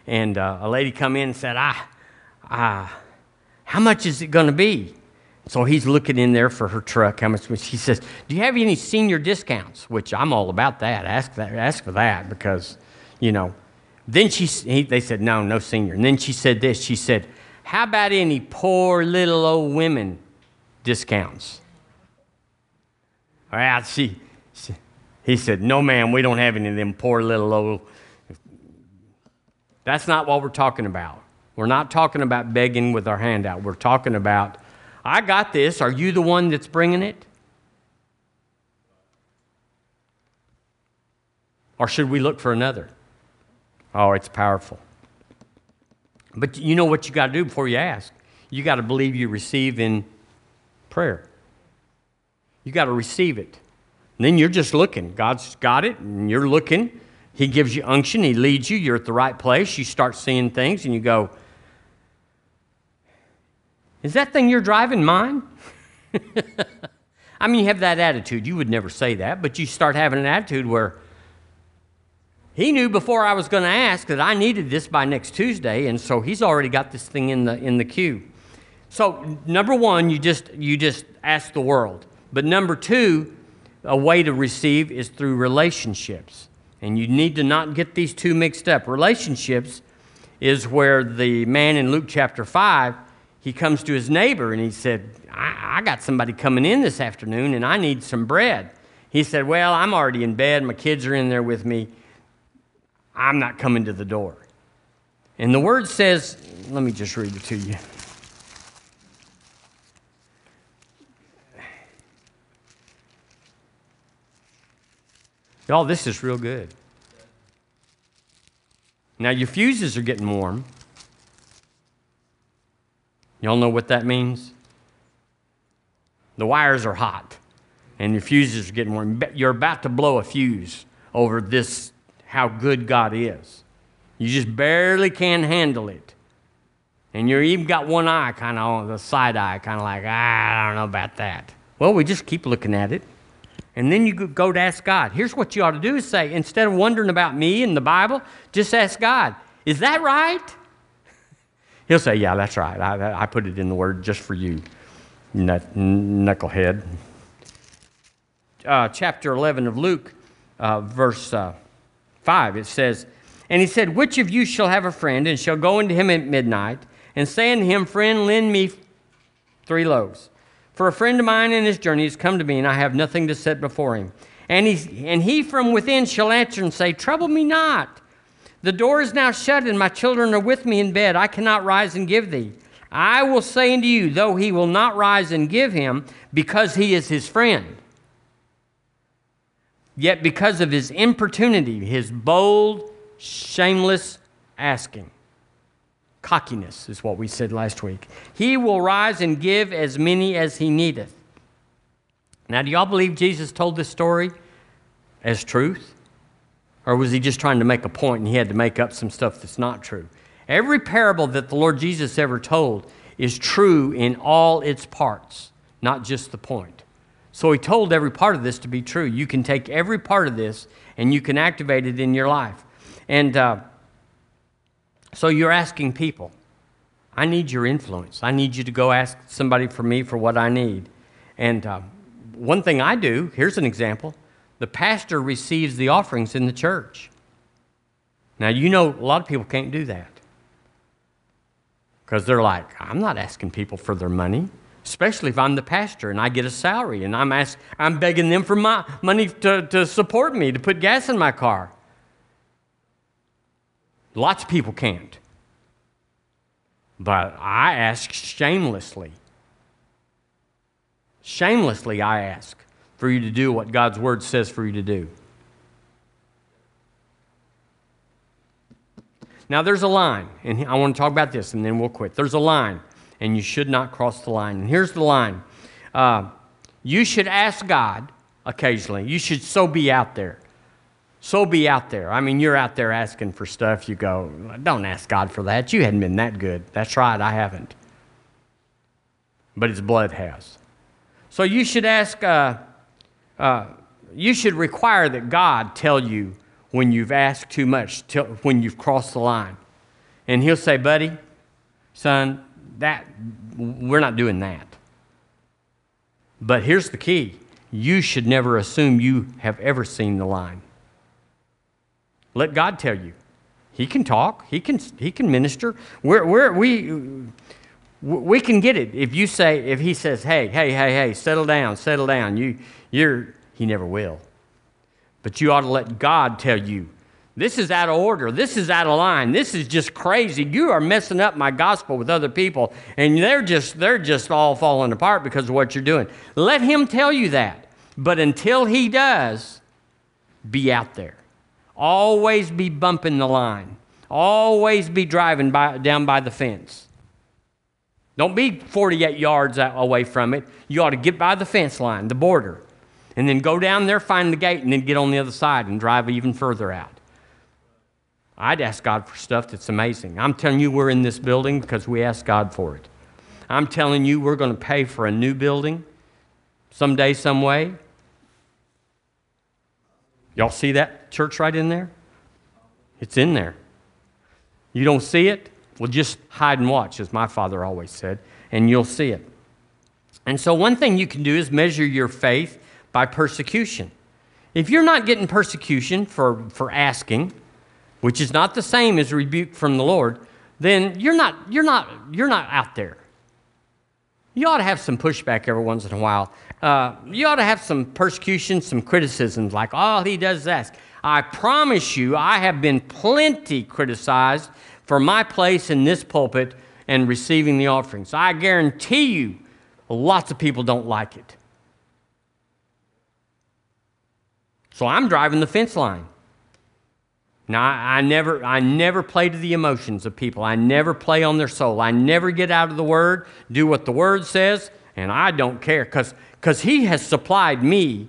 and uh, a lady come in and said, "Ah, ah, how much is it going to be?" So he's looking in there for her truck. How much? She says, "Do you have any senior discounts?" Which I'm all about that. Ask that. Ask for that because, you know. Then she, he, they said, "No, no senior." And then she said this. She said, "How about any poor little old women discounts?" All right. She, she, he said, "No, ma'am. We don't have any of them poor little old." That's not what we're talking about. We're not talking about begging with our hand out. We're talking about I got this. Are you the one that's bringing it? Or should we look for another? Oh, it's powerful. But you know what you got to do before you ask? You got to believe you receive in prayer. You got to receive it. And then you're just looking. God's got it, and you're looking. He gives you unction, He leads you. You're at the right place. You start seeing things, and you go, is that thing you're driving mine? (laughs) I mean, you have that attitude. You would never say that, but you start having an attitude where he knew before I was going to ask that I needed this by next Tuesday, and so he's already got this thing in the in the queue. So number one, you just you just ask the world. But number two, a way to receive is through relationships. And you need to not get these two mixed up. Relationships is where the man in Luke chapter 5 he comes to his neighbor and he said, I, I got somebody coming in this afternoon and I need some bread. He said, Well, I'm already in bed. My kids are in there with me. I'm not coming to the door. And the word says, let me just read it to you. Y'all, this is real good. Now, your fuses are getting warm. Y'all know what that means? The wires are hot and your fuses are getting warm. You're about to blow a fuse over this, how good God is. You just barely can handle it. And you even got one eye kind of on the side eye, kind of like, ah, I don't know about that. Well, we just keep looking at it. And then you go to ask God. Here's what you ought to do is say, instead of wondering about me and the Bible, just ask God, is that right? (laughs) He'll say, Yeah, that's right. I, I put it in the word just for you, nut, knucklehead. Uh, chapter 11 of Luke, uh, verse uh, 5, it says, And he said, Which of you shall have a friend, and shall go unto him at midnight, and say unto him, Friend, lend me three loaves. For a friend of mine in his journey has come to me, and I have nothing to set before him. And he, and he from within shall answer and say, Trouble me not. The door is now shut, and my children are with me in bed. I cannot rise and give thee. I will say unto you, though he will not rise and give him, because he is his friend. Yet because of his importunity, his bold, shameless asking, cockiness is what we said last week, he will rise and give as many as he needeth. Now, do y'all believe Jesus told this story as truth? Or was he just trying to make a point and he had to make up some stuff that's not true? Every parable that the Lord Jesus ever told is true in all its parts, not just the point. So he told every part of this to be true. You can take every part of this and you can activate it in your life. And uh, so you're asking people, I need your influence. I need you to go ask somebody for me for what I need. And uh, one thing I do, here's an example the pastor receives the offerings in the church. Now, you know, a lot of people can't do that because they're like, I'm not asking people for their money, especially if I'm the pastor and I get a salary and I'm, ask, I'm begging them for my money to, to support me, to put gas in my car. Lots of people can't. But I ask shamelessly. Shamelessly, I ask. for you to do what God's word says for you to do. Now, there's a line, and I want to talk about this, and then we'll quit. There's a line, and you should not cross the line. And here's the line uh, You should ask God occasionally. You should so be out there. So be out there. I mean, you're out there asking for stuff. You go, don't ask God for that. You hadn't been that good. That's right, I haven't. But His blood has. So you should ask, uh, uh, you should require that God tell you when you've asked too much, till, when you've crossed the line. And he'll say, buddy, son, that we're not doing that. But here's the key. You should never assume you have ever seen the line. Let God tell you. He can talk. He can, he can minister. We're, we're, we, we can get it. If you say, if he says, hey, hey, hey, hey, settle down, settle down, you, you're, he never will. But you ought to let God tell you this is out of order. This is out of line. This is just crazy. You are messing up my gospel with other people, and they're just they're just all falling apart because of what you're doing. Let him tell you that. But until he does, be out there. Always be bumping the line. Always be driving by, down by the fence. Don't be 48 yards away from it. You ought to get by the fence line, the border and then go down there, find the gate, and then get on the other side and drive even further out. I'd ask God for stuff that's amazing. I'm telling you, we're in this building because we asked God for it. I'm telling you, we're going to pay for a new building someday, some way. Y'all see that church right in there? It's in there. You don't see it? Well, just hide and watch, as my father always said, and you'll see it. And so, one thing you can do is measure your faith by persecution. If you're not getting persecution for, for asking, which is not the same as rebuke from the Lord, then you're not, you're, not, you're not out there. You ought to have some pushback every once in a while. Uh, you ought to have some persecution, some criticisms, like all he does is ask. I promise you, I have been plenty criticized for my place in this pulpit and receiving the offerings. I guarantee you, lots of people don't like it. So I'm driving the fence line. Now, I, I, never, I never play to the emotions of people. I never play on their soul. I never get out of the Word, do what the Word says, and I don't care because Because he has supplied me,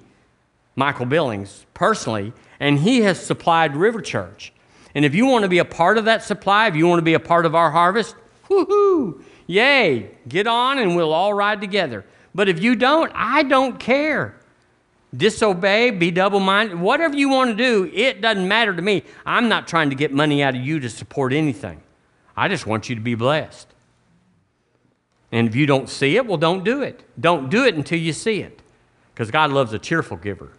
Michael Billings, personally, and He has supplied River Church. And if you want to be a part of that supply, if you want to be a part of our harvest, whoo-hoo, yay, get on and we'll all ride together. But if you don't, I don't care disobey, be double minded, whatever you want to do, it doesn't matter to me. I'm not trying to get money out of you to support anything. I just want you to be blessed. And if you don't see it, well, don't do it. Don't do it until you see it. Because God loves a cheerful giver.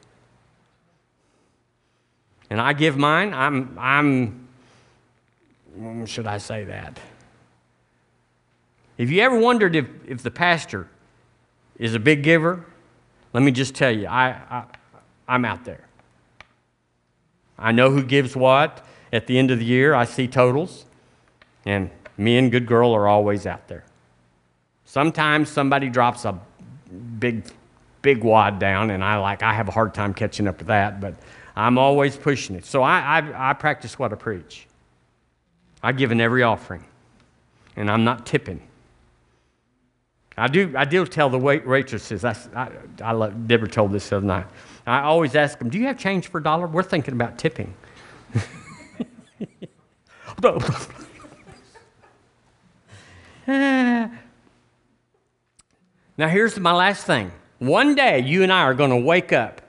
And I give mine, I'm, I'm, should I say that? If you ever wondered if, if the pastor is a big giver, let me just tell you, I, I, I'm out there. I know who gives what. At the end of the year, I see totals, and me and Good Girl are always out there. Sometimes somebody drops a big, big wad down, and I like I have a hard time catching up with that, but I'm always pushing it. So I, I, I practice what I preach. I give in every offering, and I'm not tipping. I do, I do tell the wait, waitresses, I, I, I love, Deborah told this the other night. I always ask them, Do you have change for a dollar? We're thinking about tipping. (laughs) (laughs) now, here's my last thing. One day, you and I are going to wake up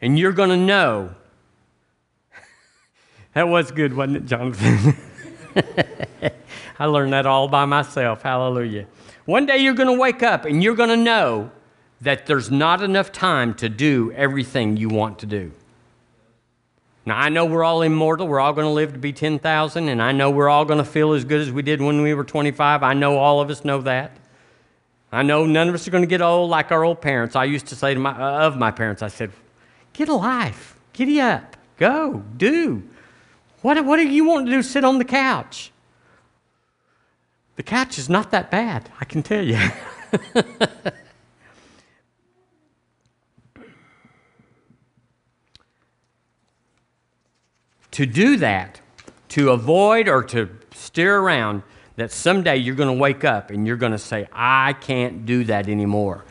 and you're going to know. (laughs) that was good, wasn't it, Jonathan? (laughs) I learned that all by myself. Hallelujah. One day you're going to wake up and you're going to know that there's not enough time to do everything you want to do. Now, I know we're all immortal. We're all going to live to be 10,000, and I know we're all going to feel as good as we did when we were 25. I know all of us know that. I know none of us are going to get old like our old parents. I used to say to my, uh, of my parents, I said, get a life, giddy up, go, do. What, what do you want to do? Sit on the couch. The couch is not that bad, I can tell you. (laughs) to do that, to avoid or to steer around, that someday you're going to wake up and you're going to say, I can't do that anymore.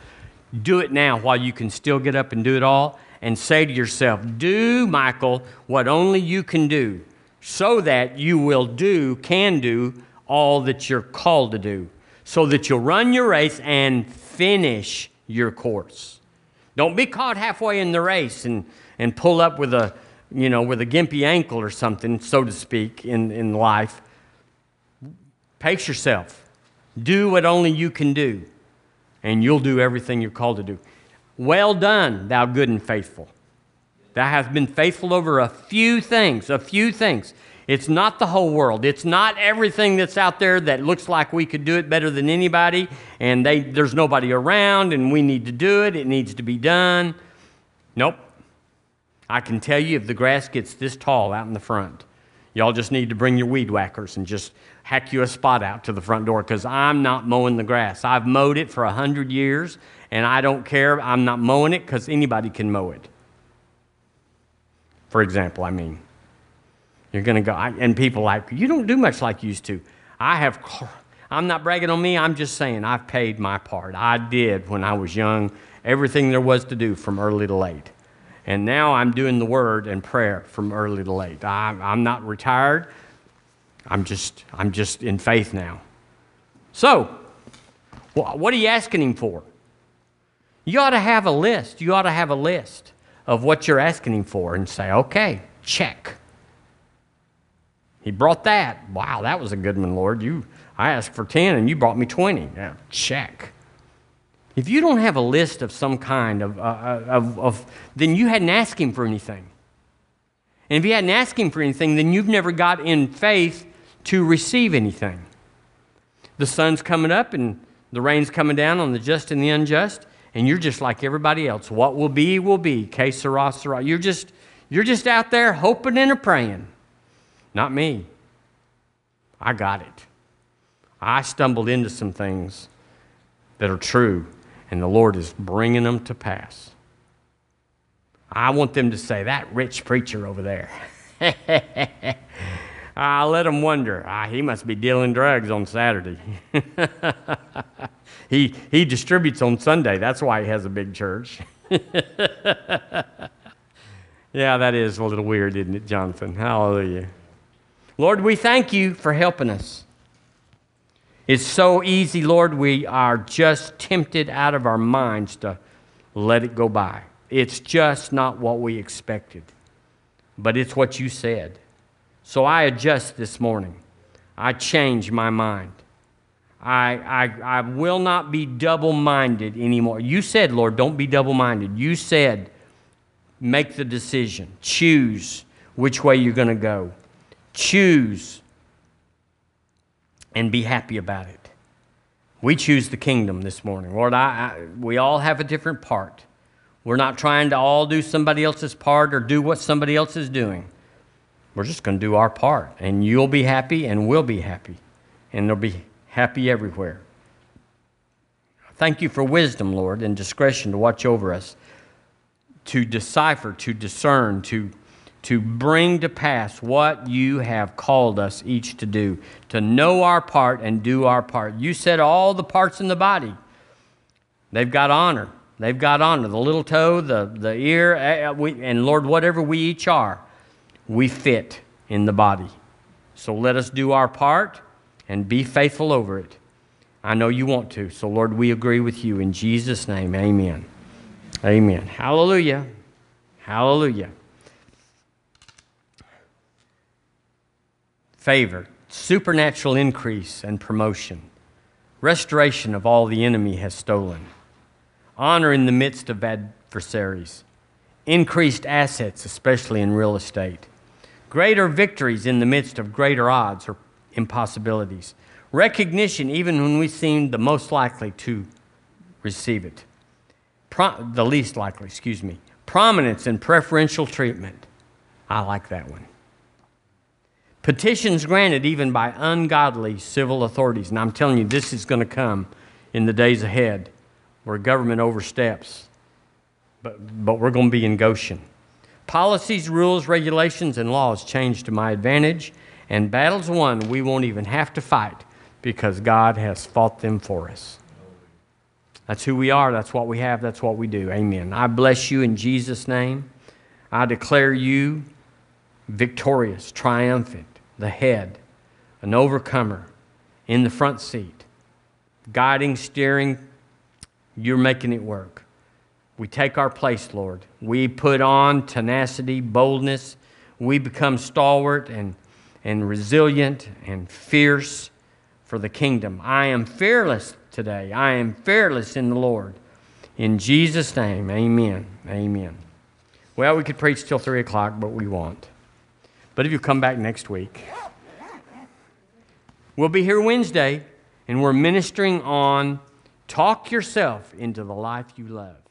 Do it now while you can still get up and do it all, and say to yourself, Do, Michael, what only you can do, so that you will do, can do, all that you're called to do, so that you'll run your race and finish your course. Don't be caught halfway in the race and, and pull up with a, you know, with a gimpy ankle or something, so to speak, in, in life. Pace yourself. Do what only you can do, and you'll do everything you're called to do. Well done, thou good and faithful. Thou hast been faithful over a few things, a few things. It's not the whole world. It's not everything that's out there that looks like we could do it better than anybody, and they, there's nobody around, and we need to do it. It needs to be done. Nope. I can tell you if the grass gets this tall out in the front, y'all just need to bring your weed whackers and just hack you a spot out to the front door because I'm not mowing the grass. I've mowed it for a hundred years and I don't care. I'm not mowing it because anybody can mow it. For example, I mean, you're going to go, and people like, you don't do much like you used to. I have, I'm not bragging on me. I'm just saying I've paid my part. I did when I was young everything there was to do from early to late. And now I'm doing the word and prayer from early to late. I, I'm not retired. I'm just, I'm just in faith now. So, what are you asking him for? You ought to have a list. You ought to have a list of what you're asking him for and say, okay, check. He brought that. Wow, that was a good one, Lord. You, I asked for 10 and you brought me 20. Yeah, check. If you don't have a list of some kind of, uh, uh of, of, then you hadn't asked him for anything. And if you hadn't asked him for anything, then you've never got in faith to receive anything. The sun's coming up and the rain's coming down on the just and the unjust, and you're just like everybody else. What will be, will be. Que sera, sera. You're just, you're just out there hoping and praying. Not me. I got it. I stumbled into some things that are true, and the Lord is bringing them to pass. I want them to say, that rich preacher over there. (laughs) I let them wonder. Ah, he must be dealing drugs on Saturday. (laughs) he, he distributes on Sunday. That's why he has a big church. (laughs) yeah, that is a little weird, isn't it, Jonathan? Hallelujah. Lord, we thank you for helping us. It's so easy, Lord, we are just tempted out of our minds to let it go by. It's just not what we expected, but it's what you said. So I adjust this morning. I change my mind. I, I, I will not be double minded anymore. You said, Lord, don't be double minded. You said, make the decision, choose which way you're going to go, choose and be happy about it. We choose the kingdom this morning. Lord, I, I, we all have a different part. We're not trying to all do somebody else's part or do what somebody else is doing. We're just going to do our part, and you'll be happy, and we'll be happy, and they'll be happy everywhere. Thank you for wisdom, Lord, and discretion to watch over us, to decipher, to discern, to, to bring to pass what you have called us each to do, to know our part and do our part. You said all the parts in the body, they've got honor. They've got honor. The little toe, the, the ear, eh, eh, and Lord, whatever we each are we fit in the body. So let us do our part and be faithful over it. I know you want to. So, Lord, we agree with you. In Jesus' name, amen. Amen. Hallelujah. Hallelujah. Favor, supernatural increase and promotion, restoration of all the enemy has stolen, honor in the midst of adversaries, increased assets, especially in real estate greater victories in the midst of greater odds or impossibilities, recognition even when we seem the most likely to receive it, Pro- the least likely, excuse me, prominence and preferential treatment. I like that one. Petitions granted even by ungodly civil authorities. And I'm telling you, this is going to come in the days ahead where government oversteps. But, but we're going to be in Goshen Policies, rules, regulations, and laws change to my advantage, and battles won we won't even have to fight because God has fought them for us. That's who we are. That's what we have. That's what we do. Amen. I bless you in Jesus' name. I declare you victorious, triumphant, the head, an overcomer, in the front seat, guiding, steering. You're making it work. We take our place, Lord. We put on tenacity, boldness. We become stalwart and, and resilient and fierce for the kingdom. I am fearless today. I am fearless in the Lord. In Jesus' name, amen. Amen. Well, we could preach till 3 o'clock, but we won't. But if you come back next week, we'll be here Wednesday, and we're ministering on talk yourself into the life you love.